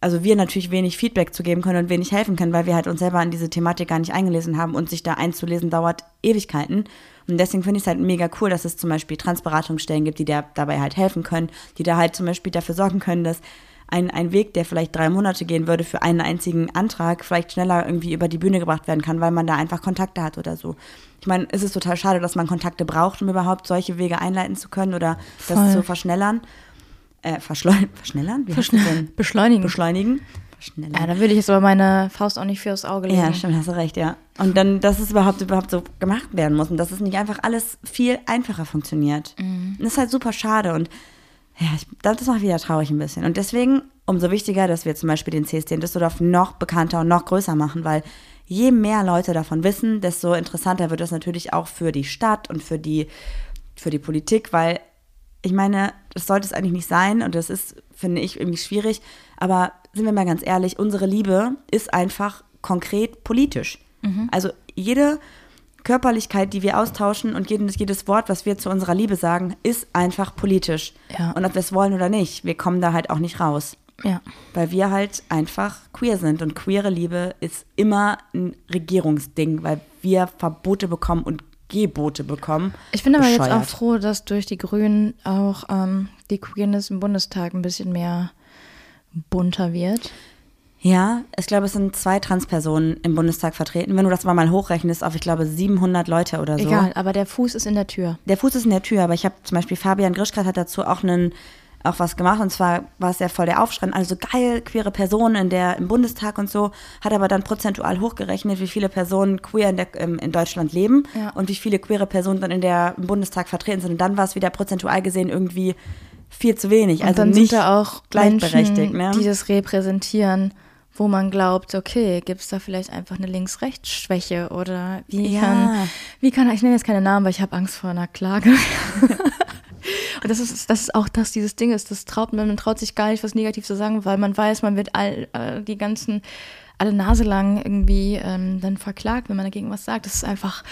also wir natürlich wenig Feedback zu geben können und wenig helfen können, weil wir halt uns selber an diese Thematik gar nicht eingelesen haben und sich da einzulesen dauert Ewigkeiten. Und deswegen finde ich es halt mega cool, dass es zum Beispiel Transberatungsstellen gibt, die da dabei halt helfen können, die da halt zum Beispiel dafür sorgen können, dass ein, ein Weg, der vielleicht drei Monate gehen würde für einen einzigen Antrag, vielleicht schneller irgendwie über die Bühne gebracht werden kann, weil man da einfach Kontakte hat oder so. Ich meine, es ist total schade, dass man Kontakte braucht, um überhaupt solche Wege einleiten zu können oder Voll. das zu verschnellern. Äh, verschleun [laughs] verschnellern? Wie? Beschleunigen. Beschleunigen. Verschnellern. Ja, da würde ich jetzt aber meine Faust auch nicht fürs Auge legen. Ja, stimmt, hast du recht, ja. Und dann, dass es überhaupt, überhaupt so gemacht werden muss und dass es nicht einfach alles viel einfacher funktioniert. Und das ist halt super schade und ja, ich, das macht wieder traurig ein bisschen. Und deswegen umso wichtiger, dass wir zum Beispiel den CSD in Düsseldorf noch bekannter und noch größer machen, weil je mehr Leute davon wissen, desto interessanter wird das natürlich auch für die Stadt und für die, für die Politik, weil ich meine, das sollte es eigentlich nicht sein und das ist, finde ich, irgendwie schwierig. Aber sind wir mal ganz ehrlich, unsere Liebe ist einfach konkret politisch. Also jede Körperlichkeit, die wir austauschen und jedes, jedes Wort, was wir zu unserer Liebe sagen, ist einfach politisch. Ja. Und ob wir es wollen oder nicht, wir kommen da halt auch nicht raus. Ja. Weil wir halt einfach queer sind. Und queere Liebe ist immer ein Regierungsding, weil wir Verbote bekommen und Gebote bekommen. Ich bin aber jetzt auch Bescheuert. froh, dass durch die Grünen auch ähm, die Queerness im Bundestag ein bisschen mehr bunter wird. Ja, ich glaube, es sind zwei Transpersonen im Bundestag vertreten. Wenn du das mal mal hochrechnest auf, ich glaube, 700 Leute oder so. Egal, aber der Fuß ist in der Tür. Der Fuß ist in der Tür, aber ich habe zum Beispiel Fabian Grischkat hat dazu auch einen auch was gemacht und zwar war es ja voll der Aufschrei, also geil, queere Personen in der, im Bundestag und so, hat aber dann prozentual hochgerechnet, wie viele Personen queer in, der, ähm, in Deutschland leben Ja. und wie viele queere Personen dann in der, im Bundestag vertreten sind. Und dann war es wieder prozentual gesehen irgendwie viel zu wenig. Und also dann nicht sind da auch gleichberechtigt, Menschen, ne? die das repräsentieren, wo man glaubt, okay, gibt es da vielleicht einfach eine Links-Rechts-Schwäche oder wie Ja. kann, wie kann, ich nenne jetzt keine Namen, weil ich habe Angst vor einer Klage. [laughs] Und das ist, das ist auch das, dieses Ding ist, das traut man, man traut sich gar nicht, was negativ zu sagen, weil man weiß, man wird all, äh, die ganzen, alle Nase lang irgendwie ähm, dann verklagt, wenn man dagegen was sagt. Das ist einfach,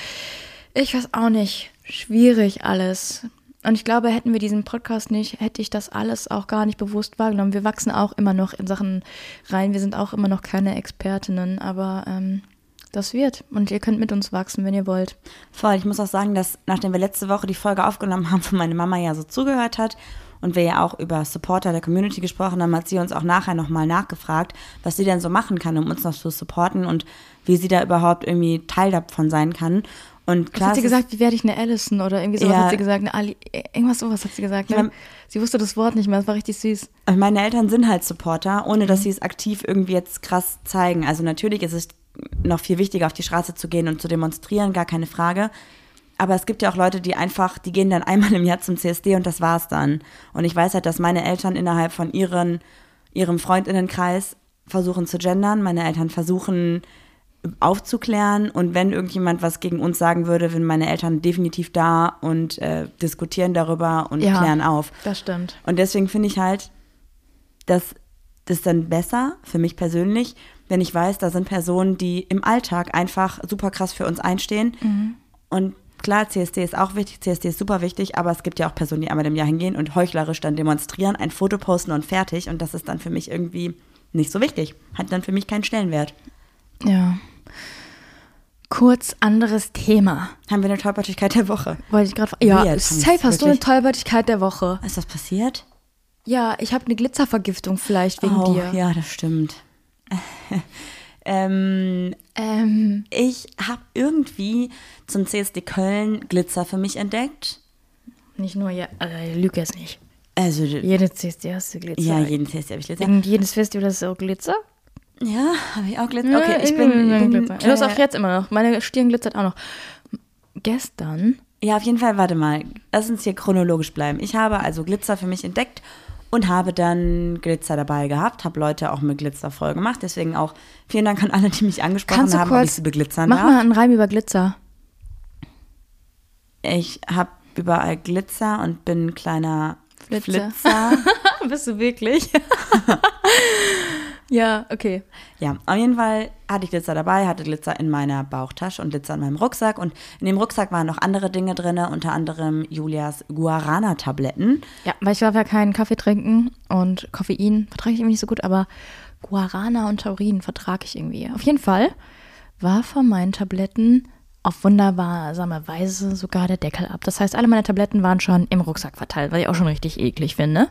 ich weiß auch nicht, schwierig alles. Und ich glaube, hätten wir diesen Podcast nicht, hätte ich das alles auch gar nicht bewusst wahrgenommen. Wir wachsen auch immer noch in Sachen rein. Wir sind auch immer noch keine Expertinnen, aber ähm, das wird. Und ihr könnt mit uns wachsen, wenn ihr wollt. Voll, ich muss auch sagen, dass nachdem wir letzte Woche die Folge aufgenommen haben, wo meine Mama ja so zugehört hat und wir ja auch über Supporter der Community gesprochen haben, hat sie uns auch nachher nochmal nachgefragt, was sie denn so machen kann, um uns noch zu supporten und wie sie da überhaupt irgendwie Teil davon sein kann. Und Was klar, hat sie gesagt, wie werde ich eine Allison oder irgendwie sowas Ja. hat sie gesagt, eine Ali, irgendwas sowas hat sie gesagt. Ne? mein- Sie wusste das Wort nicht mehr, das war richtig süß. Meine Eltern sind halt Supporter, ohne Mhm. dass sie es aktiv irgendwie jetzt krass zeigen. Also natürlich ist es noch viel wichtiger, auf die Straße zu gehen und zu demonstrieren, gar keine Frage. Aber es gibt ja auch Leute, die einfach, die gehen dann [laughs] einmal im Jahr zum CSD und das war's dann. Und ich weiß halt, dass meine Eltern innerhalb von ihren, ihrem Freundinnenkreis versuchen zu gendern. Meine Eltern versuchen aufzuklären und wenn irgendjemand was gegen uns sagen würde, sind meine Eltern definitiv da und äh, diskutieren darüber und Ja. klären auf. Das stimmt. Und deswegen finde ich halt, dass das dann besser, für mich persönlich, wenn ich weiß, da sind Personen, die im Alltag einfach super krass für uns einstehen. Und klar, CSD ist auch wichtig, CSD ist super wichtig, aber es gibt ja auch Personen, die einmal im Jahr hingehen und heuchlerisch dann demonstrieren, ein Foto posten und fertig. Und das ist dann für mich irgendwie nicht so wichtig. Hat dann für mich keinen Stellenwert. Ja. Kurz anderes Thema. Haben wir eine Tollpatschigkeit der Woche? Wollte ich gerade Ja, Weird. safe hast du eine? Tollpatschigkeit der Woche. Ist das passiert? Ja, ich habe eine Glitzervergiftung vielleicht wegen oh, dir. ja, das stimmt. [laughs] ähm, Ähm, Ich habe irgendwie zum CSD Köln Glitzer für mich entdeckt. nicht nur, ja, äh, lüge jetzt nicht. Also, Jede CSD hast du Glitzer. ja, jeden CSD habe ich Glitzer. Wegen jedes Festival ist auch Glitzer. Ja, habe ich auch Glitzer. Okay, ich bin, Ja, bin Glitzer. Das auch jetzt immer noch. Meine Stirn glitzert auch noch. Gestern Ja, auf jeden Fall, warte mal. Lass uns hier chronologisch bleiben. Ich habe also Glitzer für mich entdeckt und habe dann Glitzer dabei gehabt, habe Leute auch mit Glitzer voll gemacht. Deswegen auch vielen Dank an alle, die mich angesprochen haben, ob ich sie beglitzern mach darf. mal einen Reim über Glitzer. Ich habe überall Glitzer und bin ein kleiner Flitzer. Flitzer. [laughs] Bist du wirklich? [laughs] ja, okay. Ja, auf jeden Fall hatte ich Glitzer dabei, hatte Glitzer in meiner Bauchtasche und Glitzer in meinem Rucksack. Und in dem Rucksack waren noch andere Dinge drin, unter anderem Julias Guarana-Tabletten. Ja, weil ich darf ja keinen Kaffee trinken und Koffein vertrage ich irgendwie nicht so gut, aber Guarana und Taurin vertrage ich irgendwie. Auf jeden Fall war von meinen Tabletten auf wundersame Weise sogar der Deckel ab. Das heißt, alle meine Tabletten waren schon im Rucksack verteilt, was ich auch schon richtig eklig finde.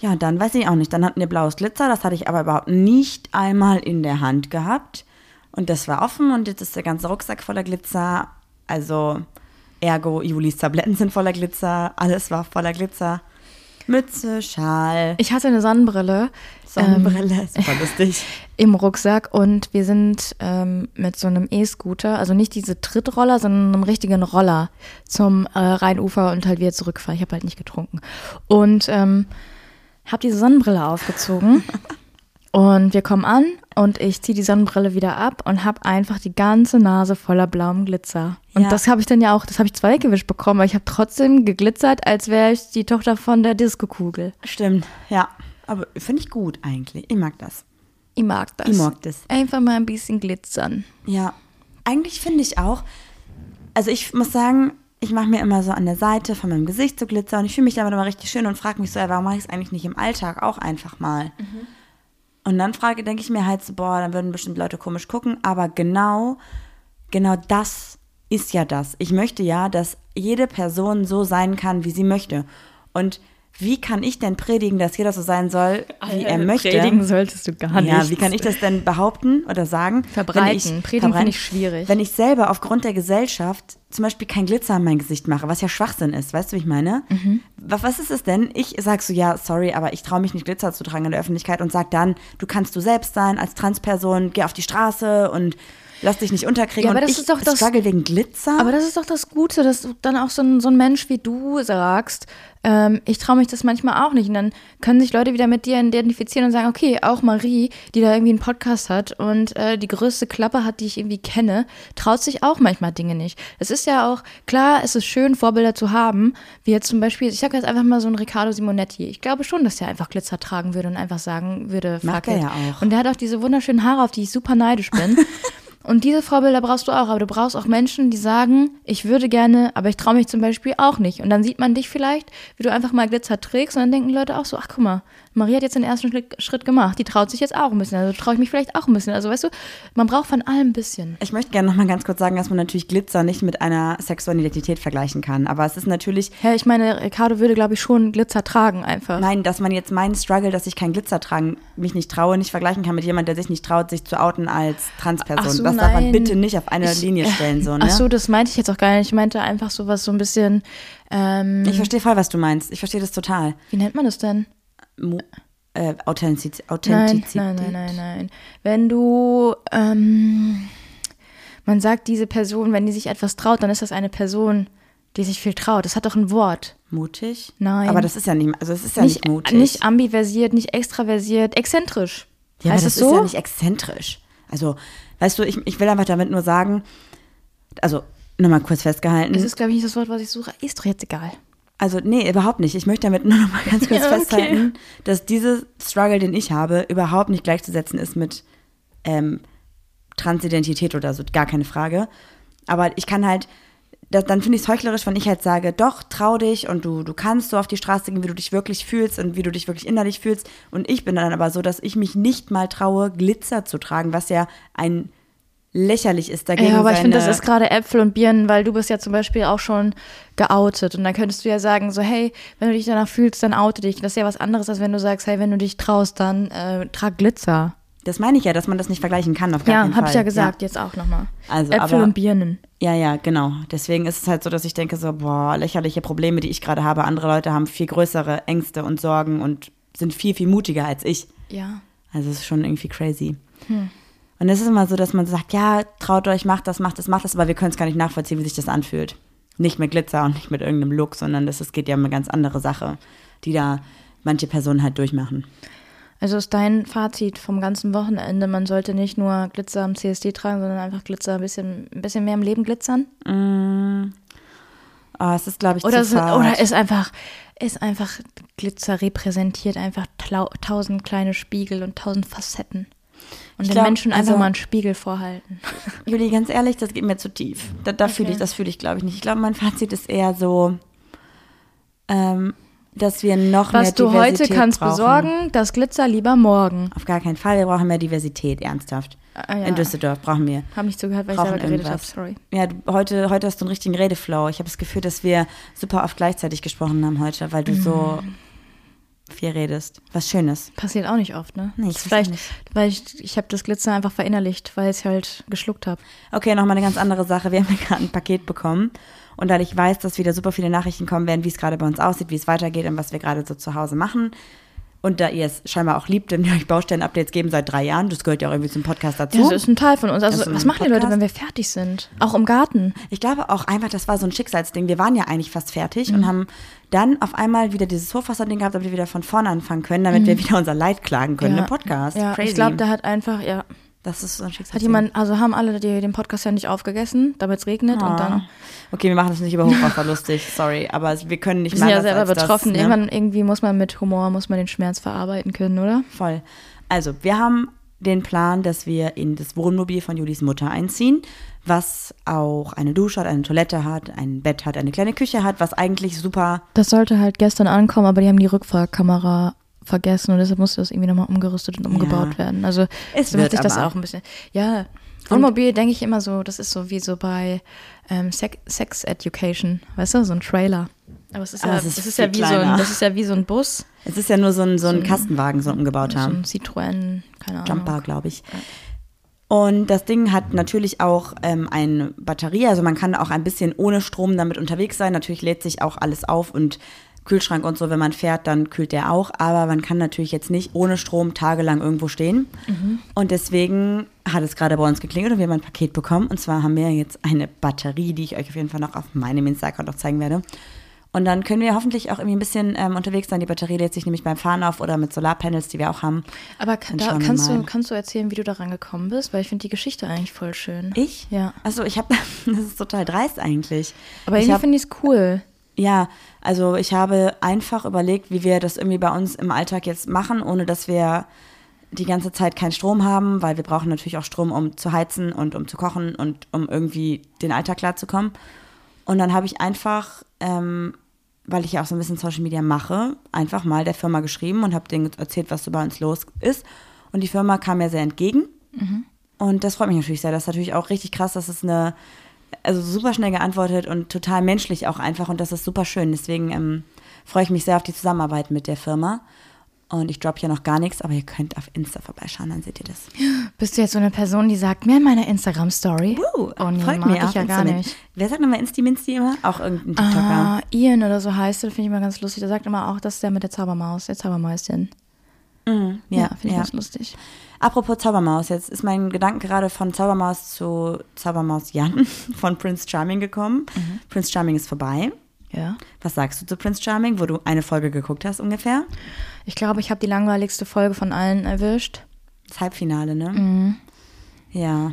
Ja, dann weiß ich auch nicht. Dann hatten wir blaues Glitzer, das hatte ich aber überhaupt nicht einmal in der Hand gehabt. Und das war offen und jetzt ist der ganze Rucksack voller Glitzer. Also, ergo, Julis Tabletten sind voller Glitzer, alles war voller Glitzer. Mütze, Schal, Ich hatte eine Sonnenbrille Sonnenbrille, super lustig. [laughs] im Rucksack und wir sind ähm, mit so einem E-Scooter, also nicht diese Trittroller, sondern einem richtigen Roller zum äh, Rheinufer und halt wieder zurückfahren. Ich habe halt nicht getrunken. Und ähm, habe diese Sonnenbrille aufgezogen und wir kommen an und ich ziehe die Sonnenbrille wieder ab und habe einfach die ganze Nase voller blauem Glitzer. Und Ja. das habe ich dann ja auch, das habe ich zwar weggewischt bekommen, aber ich habe trotzdem geglitzert, als wäre ich die Tochter von der Disco-Kugel. Stimmt, ja. Aber finde ich gut eigentlich. Ich mag das. Ich mag das. Ich mag das. Einfach mal ein bisschen glitzern. Ja, eigentlich finde ich auch, also ich muss sagen, ich mache mir immer so an der Seite von meinem Gesicht so Glitzer und ich fühle mich damit immer richtig schön und frage mich so, ey, warum mache ich es eigentlich nicht im Alltag auch einfach mal? Und dann frage, denke ich mir halt so, boah, dann würden bestimmt Leute komisch gucken, aber genau, genau das ist ja das. Ich möchte ja, dass jede Person so sein kann, wie sie möchte. Und wie kann ich denn predigen, dass jeder so sein soll, wie er möchte? Predigen solltest du gar nicht. Ja, wie kann ich das denn behaupten oder sagen? Verbreiten. Ich, Predigen finde ich schwierig. Wenn ich selber aufgrund der Gesellschaft zum Beispiel kein Glitzer in mein Gesicht mache, was ja Schwachsinn ist, weißt du, wie ich meine? Mhm. Was, was ist es denn? Ich sag so, ja, sorry, aber ich traue mich nicht Glitzer zu tragen in der Öffentlichkeit und sag dann, du kannst du selbst sein als Transperson, geh auf die Straße und lass dich nicht unterkriegen. Ja, aber und das ich ist doch das- struggle wegen Glitzer. Aber das ist doch das Gute, dass du dann auch so ein, so ein Mensch wie du sagst, ähm, ich traue mich das manchmal auch nicht. Und dann können sich Leute wieder mit dir identifizieren und sagen, okay, auch Marie, die da irgendwie einen Podcast hat und äh, die größte Klappe hat, die ich irgendwie kenne, traut sich auch manchmal Dinge nicht. Es ist ja auch, klar, es ist schön, Vorbilder zu haben, wie jetzt zum Beispiel, ich sage jetzt einfach mal so einen Riccardo Simonetti. Ich glaube schon, dass er einfach Glitzer tragen würde und einfach sagen würde, Macht fuck er it. ja auch. Und der hat auch diese wunderschönen Haare, auf die ich super neidisch bin. [laughs] Und diese Vorbilder brauchst du auch, aber du brauchst auch Menschen, die sagen, ich würde gerne, aber ich traue mich zum Beispiel auch nicht. Und dann sieht man dich vielleicht, wie du einfach mal Glitzer trägst und dann denken Leute auch so, ach guck mal, Marie hat jetzt den ersten Schritt, gemacht, die traut sich jetzt auch ein bisschen, also traue ich mich vielleicht auch ein bisschen. Also weißt du, man braucht von allem ein bisschen. Ich möchte gerne noch mal ganz kurz sagen, dass man natürlich Glitzer nicht mit einer sexuellen Identität vergleichen kann. Aber es ist natürlich, Ja, ich meine, Ricardo würde, glaube ich, schon Glitzer tragen einfach. nein, dass man jetzt meinen Struggle, dass ich kein Glitzer tragen, mich nicht traue, nicht vergleichen kann mit jemand, der sich nicht traut, sich zu outen als Transperson. So, das darf man nein. bitte nicht auf eine Ich- Linie stellen. So, [laughs] ne? Ach so, das meinte ich jetzt auch gar nicht. Ich meinte einfach sowas so ein bisschen, ähm, Ich verstehe voll, was du meinst. Ich verstehe das total. wie nennt man das denn? Äh, Authentiz Nein, Authentizität. nein, nein, nein, nein. Wenn du, ähm, man sagt, diese Person, wenn die sich etwas traut, dann ist das eine Person, die sich viel traut. Das hat doch ein Wort. Mutig? Nein. Aber das ist ja nicht, also es ist ja nicht, mutig. nicht ambiversiert, nicht extraversiert, exzentrisch. ja, aber das es so? ist ja nicht exzentrisch. Also, weißt du, ich, ich will einfach damit nur sagen, also nochmal kurz festgehalten. das ist, glaube ich, nicht das Wort, was ich suche. Ist doch jetzt egal. Also, nee, überhaupt nicht. Ich möchte damit [laughs] nur noch mal ganz kurz Ja, okay. festhalten, dass dieser Struggle, den ich habe, überhaupt nicht gleichzusetzen ist mit ähm, Transidentität oder so, gar keine Frage. Aber ich kann halt, da, dann finde ich es heuchlerisch, wenn ich halt sage, doch, trau dich und du, du kannst so auf die Straße gehen, wie du dich wirklich fühlst und wie du dich wirklich innerlich fühlst. Und ich bin dann aber so, dass ich mich nicht mal traue, Glitzer zu tragen, was ja ein lächerlich ist dagegen. Ja, aber ich finde, das ist gerade Äpfel und Birnen, weil du bist ja zum Beispiel auch schon geoutet. Und dann könntest du ja sagen, so, hey, wenn du dich danach fühlst, dann oute dich. Das ist ja was anderes, als wenn du sagst, hey, wenn du dich traust, dann äh, trag Glitzer. Das meine ich ja, dass man das nicht vergleichen kann, auf gar Ja, keinen habe Fall. ich ja gesagt, jetzt auch nochmal. Also, Äpfel aber- und Birnen. Ja, ja, genau. Deswegen ist es halt so, dass ich denke so, boah, lächerliche Probleme, die ich gerade habe. Andere Leute haben viel größere Ängste und Sorgen und sind viel, viel mutiger als ich. Ja. Also es ist schon irgendwie crazy. Und es ist immer so, dass man sagt, ja, traut euch, macht das, macht das, macht das, aber wir können es gar nicht nachvollziehen, wie sich das anfühlt. Nicht mit Glitzer und nicht mit irgendeinem Look, sondern das, es geht ja um eine ganz andere Sache, die da manche Personen halt durchmachen. Also ist dein Fazit vom ganzen Wochenende, man sollte nicht nur Glitzer am CSD tragen, sondern einfach Glitzer ein bisschen, ein bisschen mehr im Leben glitzern? Oh, es ist, glaube ich, Oder, zu sind, oder ist einfach, ist einfach Glitzer repräsentiert einfach tausend kleine Spiegel und tausend Facetten. Und Ich den glaub, Menschen einfach also- mal einen Spiegel vorhalten. [laughs] Juli, ganz ehrlich, das geht mir zu tief. Da, da fühle ich, Okay. das fühle ich, glaube ich, nicht. Ich glaube, mein Fazit ist eher so, ähm, dass wir noch mehr Was du Diversität heute kannst brauchen. besorgen, das Glitzer lieber morgen. Auf gar keinen Fall. Wir brauchen mehr Diversität, ernsthaft. Ah, ja. In Düsseldorf brauchen wir. Hab nicht zugehört, weil ich selber geredet habe. Sorry. Ja, du, heute, heute hast du einen richtigen Redeflow. Ich habe das Gefühl, dass wir super oft gleichzeitig gesprochen haben heute, weil du so Mhm. Viel redest. Was Schönes. Passiert auch nicht oft, ne? Nee, ich vielleicht, nicht. weil ich, ich habe das Glitzer einfach verinnerlicht, weil ich es halt geschluckt habe. Okay, nochmal eine ganz andere Sache. Wir haben ja gerade ein Paket bekommen. Und weil ich weiß, dass wieder super viele Nachrichten kommen werden, wie es gerade bei uns aussieht, wie es weitergeht und was wir gerade so zu Hause machen. Und da ihr es scheinbar auch liebt, wenn wir [laughs] euch Baustellen-Updates geben seit drei Jahren, das gehört ja auch irgendwie zum Podcast dazu. Das ist ein Teil von uns. Also, was machen die Leute, wenn wir fertig sind? Auch im Garten. Ich glaube auch einfach, das war so ein Schicksalsding. Wir waren ja eigentlich fast fertig Mhm. und haben dann auf einmal wieder dieses Hochwasser-Ding gehabt, damit wir wieder von vorne anfangen können, damit wir wieder unser Leid klagen können Mhm. Ja. im Podcast. Ja, Crazy. ich glaube, da hat einfach, ja, das ist so ein Schicksalsding. hat jemand, also haben alle die, den Podcast ja nicht aufgegessen, damit es regnet und dann. Okay, wir machen das nicht über Hochwasser [laughs] lustig, sorry, aber wir können nicht Wir sind mehr ja selber betroffen. Das, ne? Irgendwann irgendwie muss man mit Humor, muss man den Schmerz verarbeiten können, oder? Voll. Also, wir haben den Plan, dass wir in das Wohnmobil von Julis Mutter einziehen, was auch eine Dusche hat, eine Toilette hat, ein Bett hat, eine kleine Küche hat, was eigentlich super. Das sollte halt gestern ankommen, aber die haben die Rückfahrkamera vergessen und deshalb musste das irgendwie nochmal umgerüstet und umgebaut Ja. werden. Also Es so wird sich das auch ein bisschen. Ja, Wohnmobil denke ich immer so, das ist so wie so bei ähm, Sex, Sex Education, weißt du, so ein Trailer. Aber es ist Aber ja, es ist ja wie so kleiner. ein, das ist ja wie so ein Bus, Es ist ja nur so ein, so ein Kastenwagen, so ein umgebauter. so ein Citroën, keine Ahnung. Jumper, glaube ich. Und das Ding hat natürlich auch ähm, eine Batterie, also man kann auch ein bisschen ohne Strom damit unterwegs sein. Natürlich lädt sich auch alles auf und Kühlschrank und so, wenn man fährt, dann kühlt der auch. Aber man kann natürlich jetzt nicht ohne Strom tagelang irgendwo stehen. Und deswegen hat es gerade bei uns geklingelt und wir haben ein Paket bekommen. Und zwar haben wir jetzt eine Batterie, die ich euch auf jeden Fall noch auf meinem Insta-Account noch zeigen werde. Und dann können wir hoffentlich auch irgendwie ein bisschen ähm, unterwegs sein. Die Batterie lädt sich nämlich beim Fahren auf oder mit Solarpanels, die wir auch haben. Aber kann, da, kannst, du, kannst du erzählen, wie du daran gekommen bist? Weil ich finde die Geschichte eigentlich voll schön. Ich? Ja. Also ich habe, [laughs] das ist total dreist eigentlich. Aber ich irgendwie hab, finde ich es cool. ja, also ich habe einfach überlegt, wie wir das irgendwie bei uns im Alltag jetzt machen, ohne dass wir die ganze Zeit keinen Strom haben, weil wir brauchen natürlich auch Strom, um zu heizen und um zu kochen und um irgendwie den Alltag klarzukommen. Und dann habe ich einfach, ähm, weil ich ja auch so ein bisschen Social Media mache, einfach mal der Firma geschrieben und habe denen erzählt, was so bei uns los ist. Und die Firma kam mir sehr entgegen. Und das freut mich natürlich sehr. Das ist natürlich auch richtig krass, dass es eine, also super schnell geantwortet und total menschlich auch einfach und das ist super schön. Deswegen ähm, freue ich mich sehr auf die Zusammenarbeit mit der Firma. Und ich droppe hier noch gar nichts, aber ihr könnt auf Insta vorbeischauen, dann seht ihr das. Bist du jetzt so eine Person, die sagt, mehr in meiner Instagram-Story? Uh, oh nee, folgt mag mir ich ja gar nicht. Wer sagt nochmal Insti-Minsti immer? Auch irgendein TikToker. Ah, Ian oder so heißt er, finde ich immer ganz lustig. Der sagt immer auch, das ist der mit der Zaubermaus, der Zaubermäuschen. Mhm, Ja, finde ich ganz lustig. Apropos Zaubermaus, jetzt ist mein Gedanke gerade von Zaubermaus zu Zaubermaus Jan [laughs] von Prince Charming gekommen. Mhm. Prince Charming ist vorbei. Ja. Was sagst du zu Prince Charming, wo du eine Folge geguckt hast ungefähr? Ich glaube, ich habe die langweiligste Folge von allen erwischt. Das Halbfinale, ne? Mhm. Ja.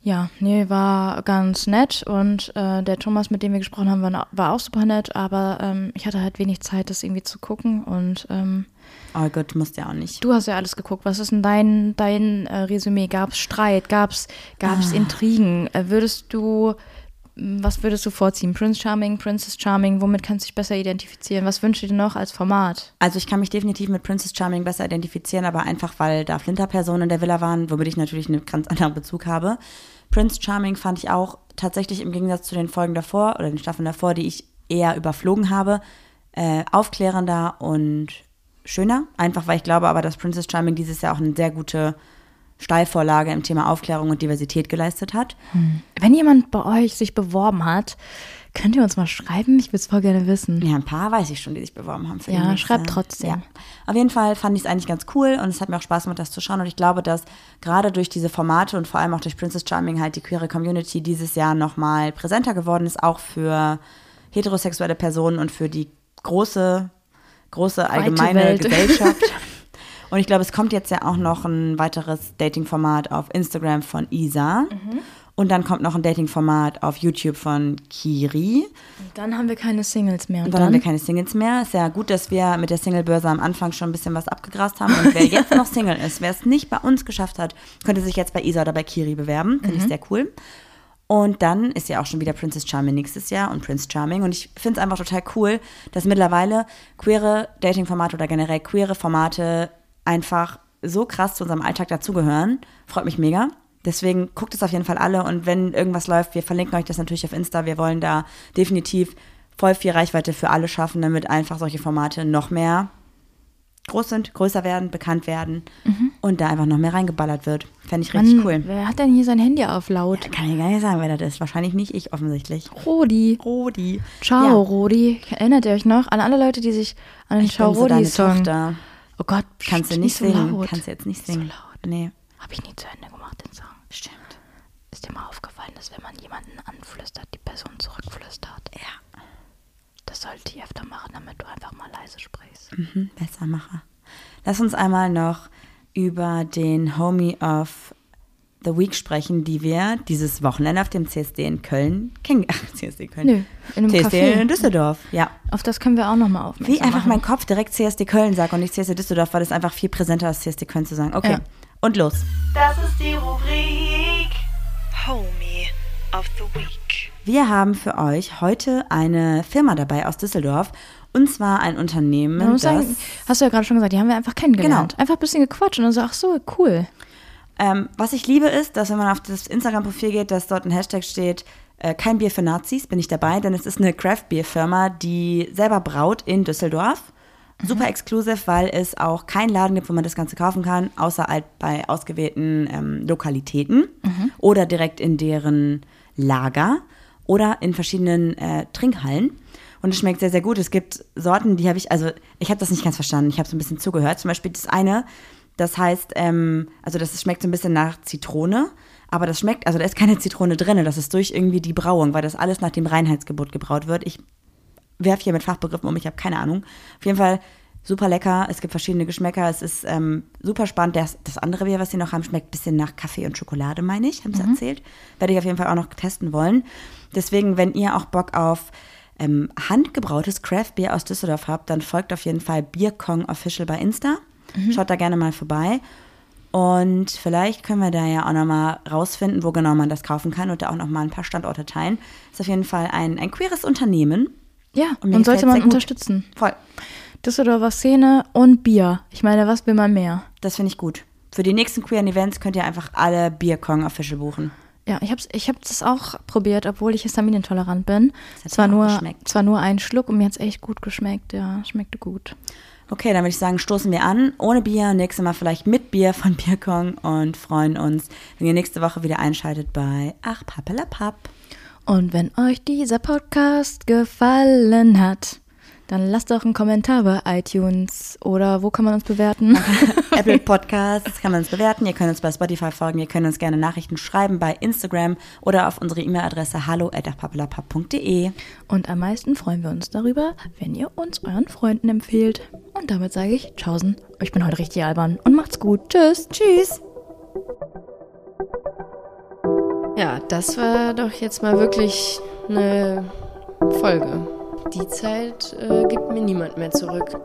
Ja, nee, war ganz nett und äh, der Thomas, mit dem wir gesprochen haben, war, war auch super nett, aber ähm, ich hatte halt wenig Zeit, das irgendwie zu gucken und ähm, Oh Gott, musst ja auch nicht. du hast ja alles geguckt. Was ist denn dein, dein äh, Resümee? Gab es Streit? Gab es gab's Intrigen? Äh, würdest du, was würdest du vorziehen? Prince Charming, Princess Charming? Womit kannst du dich besser identifizieren? Was wünschst du dir noch als Format? Also ich kann mich definitiv mit Princess Charming besser identifizieren, aber einfach, weil da Flinterpersonen in der Villa waren, womit ich natürlich einen ganz anderen Bezug habe. Prince Charming fand ich auch tatsächlich im Gegensatz zu den Folgen davor oder den Staffeln davor, die ich eher überflogen habe, äh, aufklärender und schöner. Einfach, weil ich glaube aber, dass Princess Charming dieses Jahr auch eine sehr gute Steilvorlage im Thema Aufklärung und Diversität geleistet hat. Wenn jemand bei euch sich beworben hat, könnt ihr uns mal schreiben? Ich würde es voll gerne wissen. Ja, ein paar weiß ich schon, die sich beworben haben. Für Ja, schreibt trotzdem. Ja. Auf jeden Fall fand ich es eigentlich ganz cool und es hat mir auch Spaß gemacht, das zu schauen. Und ich glaube, dass gerade durch diese Formate und vor allem auch durch Princess Charming halt die queere Community dieses Jahr nochmal präsenter geworden ist, auch für heterosexuelle Personen und für die große, große allgemeine. Gesellschaft. [laughs] Und ich glaube, es kommt jetzt ja auch noch ein weiteres Dating-Format auf Instagram von Isa. Mhm. Und dann kommt noch ein Dating-Format auf YouTube von Kiri. Dann haben wir keine Singles mehr. Und dann haben wir keine Singles mehr. Ist ja gut, dass wir mit der Single-Börse am Anfang schon ein bisschen was abgegrast haben. Und wer [laughs] jetzt noch Single ist, wer es nicht bei uns geschafft hat, könnte sich jetzt bei Isa oder bei Kiri bewerben. Finde ich sehr cool. Und dann ist ja auch schon wieder Princess Charming nächstes Jahr und Prince Charming. Und ich finde es einfach total cool, dass mittlerweile queere Dating-Formate oder generell queere Formate einfach so krass zu unserem Alltag dazugehören. Freut mich mega. Deswegen guckt es auf jeden Fall alle und wenn irgendwas läuft, wir verlinken euch das natürlich auf Insta. Wir wollen da definitiv voll viel Reichweite für alle schaffen, damit einfach solche Formate noch mehr groß sind, größer werden, bekannt werden und da einfach noch mehr reingeballert wird. Fände ich richtig Mann, cool. Wer hat denn hier sein Handy auf laut? Kann ich gar nicht sagen, wer das ist. Wahrscheinlich nicht ich offensichtlich. Rodi. Rodi. Ciao, Ja. Rodi. Erinnert ihr euch noch an alle Leute, die sich an den Ich Ciao bin so deine Rodi-Song. Tochter. Oh Gott, Kannst du nicht so singen. Laut. Kannst du jetzt nicht so singen. laut. Nee. Habe ich nie zu Ende gemacht, den Song. Stimmt. Ist dir mal aufgefallen, dass wenn man jemanden anflüstert, die Person zurückflüstert? Ja. Das sollte ich öfter machen, damit du einfach mal leise sprichst. Mhm, Bessermacher. Lass uns einmal noch über den Homie of the Week sprechen, die wir dieses Wochenende auf dem CSD in Köln kennen. Ach, [laughs] CSD Köln. Nö, in einem CSD Café. in Düsseldorf, ja. Auf das können wir auch nochmal aufmerksam Wie einfach machen. mein Kopf direkt CSD Köln sagt und nicht CSD Düsseldorf, weil das einfach viel präsenter ist, CSD Köln zu sagen. Okay, Ja. und los. Das ist die Rubrik Homie of the Week. Wir haben für euch heute eine Firma dabei aus Düsseldorf und zwar ein Unternehmen, das sagen, hast du ja gerade schon gesagt, die haben wir einfach kennengelernt. Genau. Einfach ein bisschen gequatscht und dann so, ach so, cool. Ähm, was ich liebe ist, dass wenn man auf das Instagram-Profil geht, dass dort ein Hashtag steht, äh, kein Bier für Nazis, bin ich dabei, denn es ist eine Craft-Bier-Firma, die selber braut in Düsseldorf. Super exklusiv, weil es auch keinen Laden gibt, wo man das Ganze kaufen kann, außer halt bei ausgewählten ähm, Lokalitäten oder direkt in deren Lager oder in verschiedenen äh, Trinkhallen. Und es schmeckt sehr, sehr gut. Es gibt Sorten, die habe ich, also ich habe das nicht ganz verstanden. Ich habe so ein bisschen zugehört. Zum Beispiel das eine, das heißt, ähm, also das schmeckt so ein bisschen nach Zitrone, aber das schmeckt, also da ist keine Zitrone drin. Das ist durch irgendwie die Brauung, weil das alles nach dem Reinheitsgebot gebraut wird. Ich werfe hier mit Fachbegriffen um, ich habe keine Ahnung. Auf jeden Fall super lecker. Es gibt verschiedene Geschmäcker. Es ist ähm, super spannend. Das, das andere Bier, was sie noch haben, schmeckt ein bisschen nach Kaffee und Schokolade, meine ich, haben sie erzählt. Werde ich auf jeden Fall auch noch testen wollen. Deswegen, wenn ihr auch Bock auf ähm, handgebrautes Craft-Bier aus Düsseldorf habt, dann folgt auf jeden Fall Bierkong Official bei Insta. Schaut da gerne mal vorbei. Und vielleicht können wir da ja auch nochmal rausfinden, wo genau man das kaufen kann und da auch nochmal ein paar Standorte teilen. Ist auf jeden Fall ein, ein queeres Unternehmen. Ja, Und und sollte man unterstützen. Voll. Düsseldorfer Szene und Bier. Ich meine, was will man mehr? Das finde ich gut. Für die nächsten queeren Events könnt ihr einfach alle Bierkong Official buchen. Ja, ich hab's, ich hab das auch probiert, obwohl ich histaminintolerant bin. Das hat Es war mir auch nur, geschmeckt. zwar nur ein Schluck und mir hat's echt gut geschmeckt. Ja, schmeckte gut. Okay, dann würde ich sagen, stoßen wir an. Ohne Bier, nächstes Mal vielleicht mit Bier von [laughs] Bierkong und freuen uns, wenn ihr nächste Woche wieder einschaltet bei Ach Pappelapapp. Und wenn euch dieser Podcast gefallen hat, dann lasst doch einen Kommentar bei iTunes oder wo kann man uns bewerten? [laughs] Apple [laughs] Podcasts kann man uns bewerten. Ihr könnt uns bei Spotify folgen. Ihr könnt uns gerne Nachrichten schreiben bei Instagram oder auf unsere E-Mail-Adresse hallo@achpappelapapp.de. Und am meisten freuen wir uns darüber, wenn ihr uns euren Freunden empfehlt. Und damit sage ich Tschaußen. Ich bin heute richtig albern und macht's gut. Tschüss. Tschüss. Ja, das war doch jetzt mal wirklich eine Folge die Zeit äh, gibt mir niemand mehr zurück.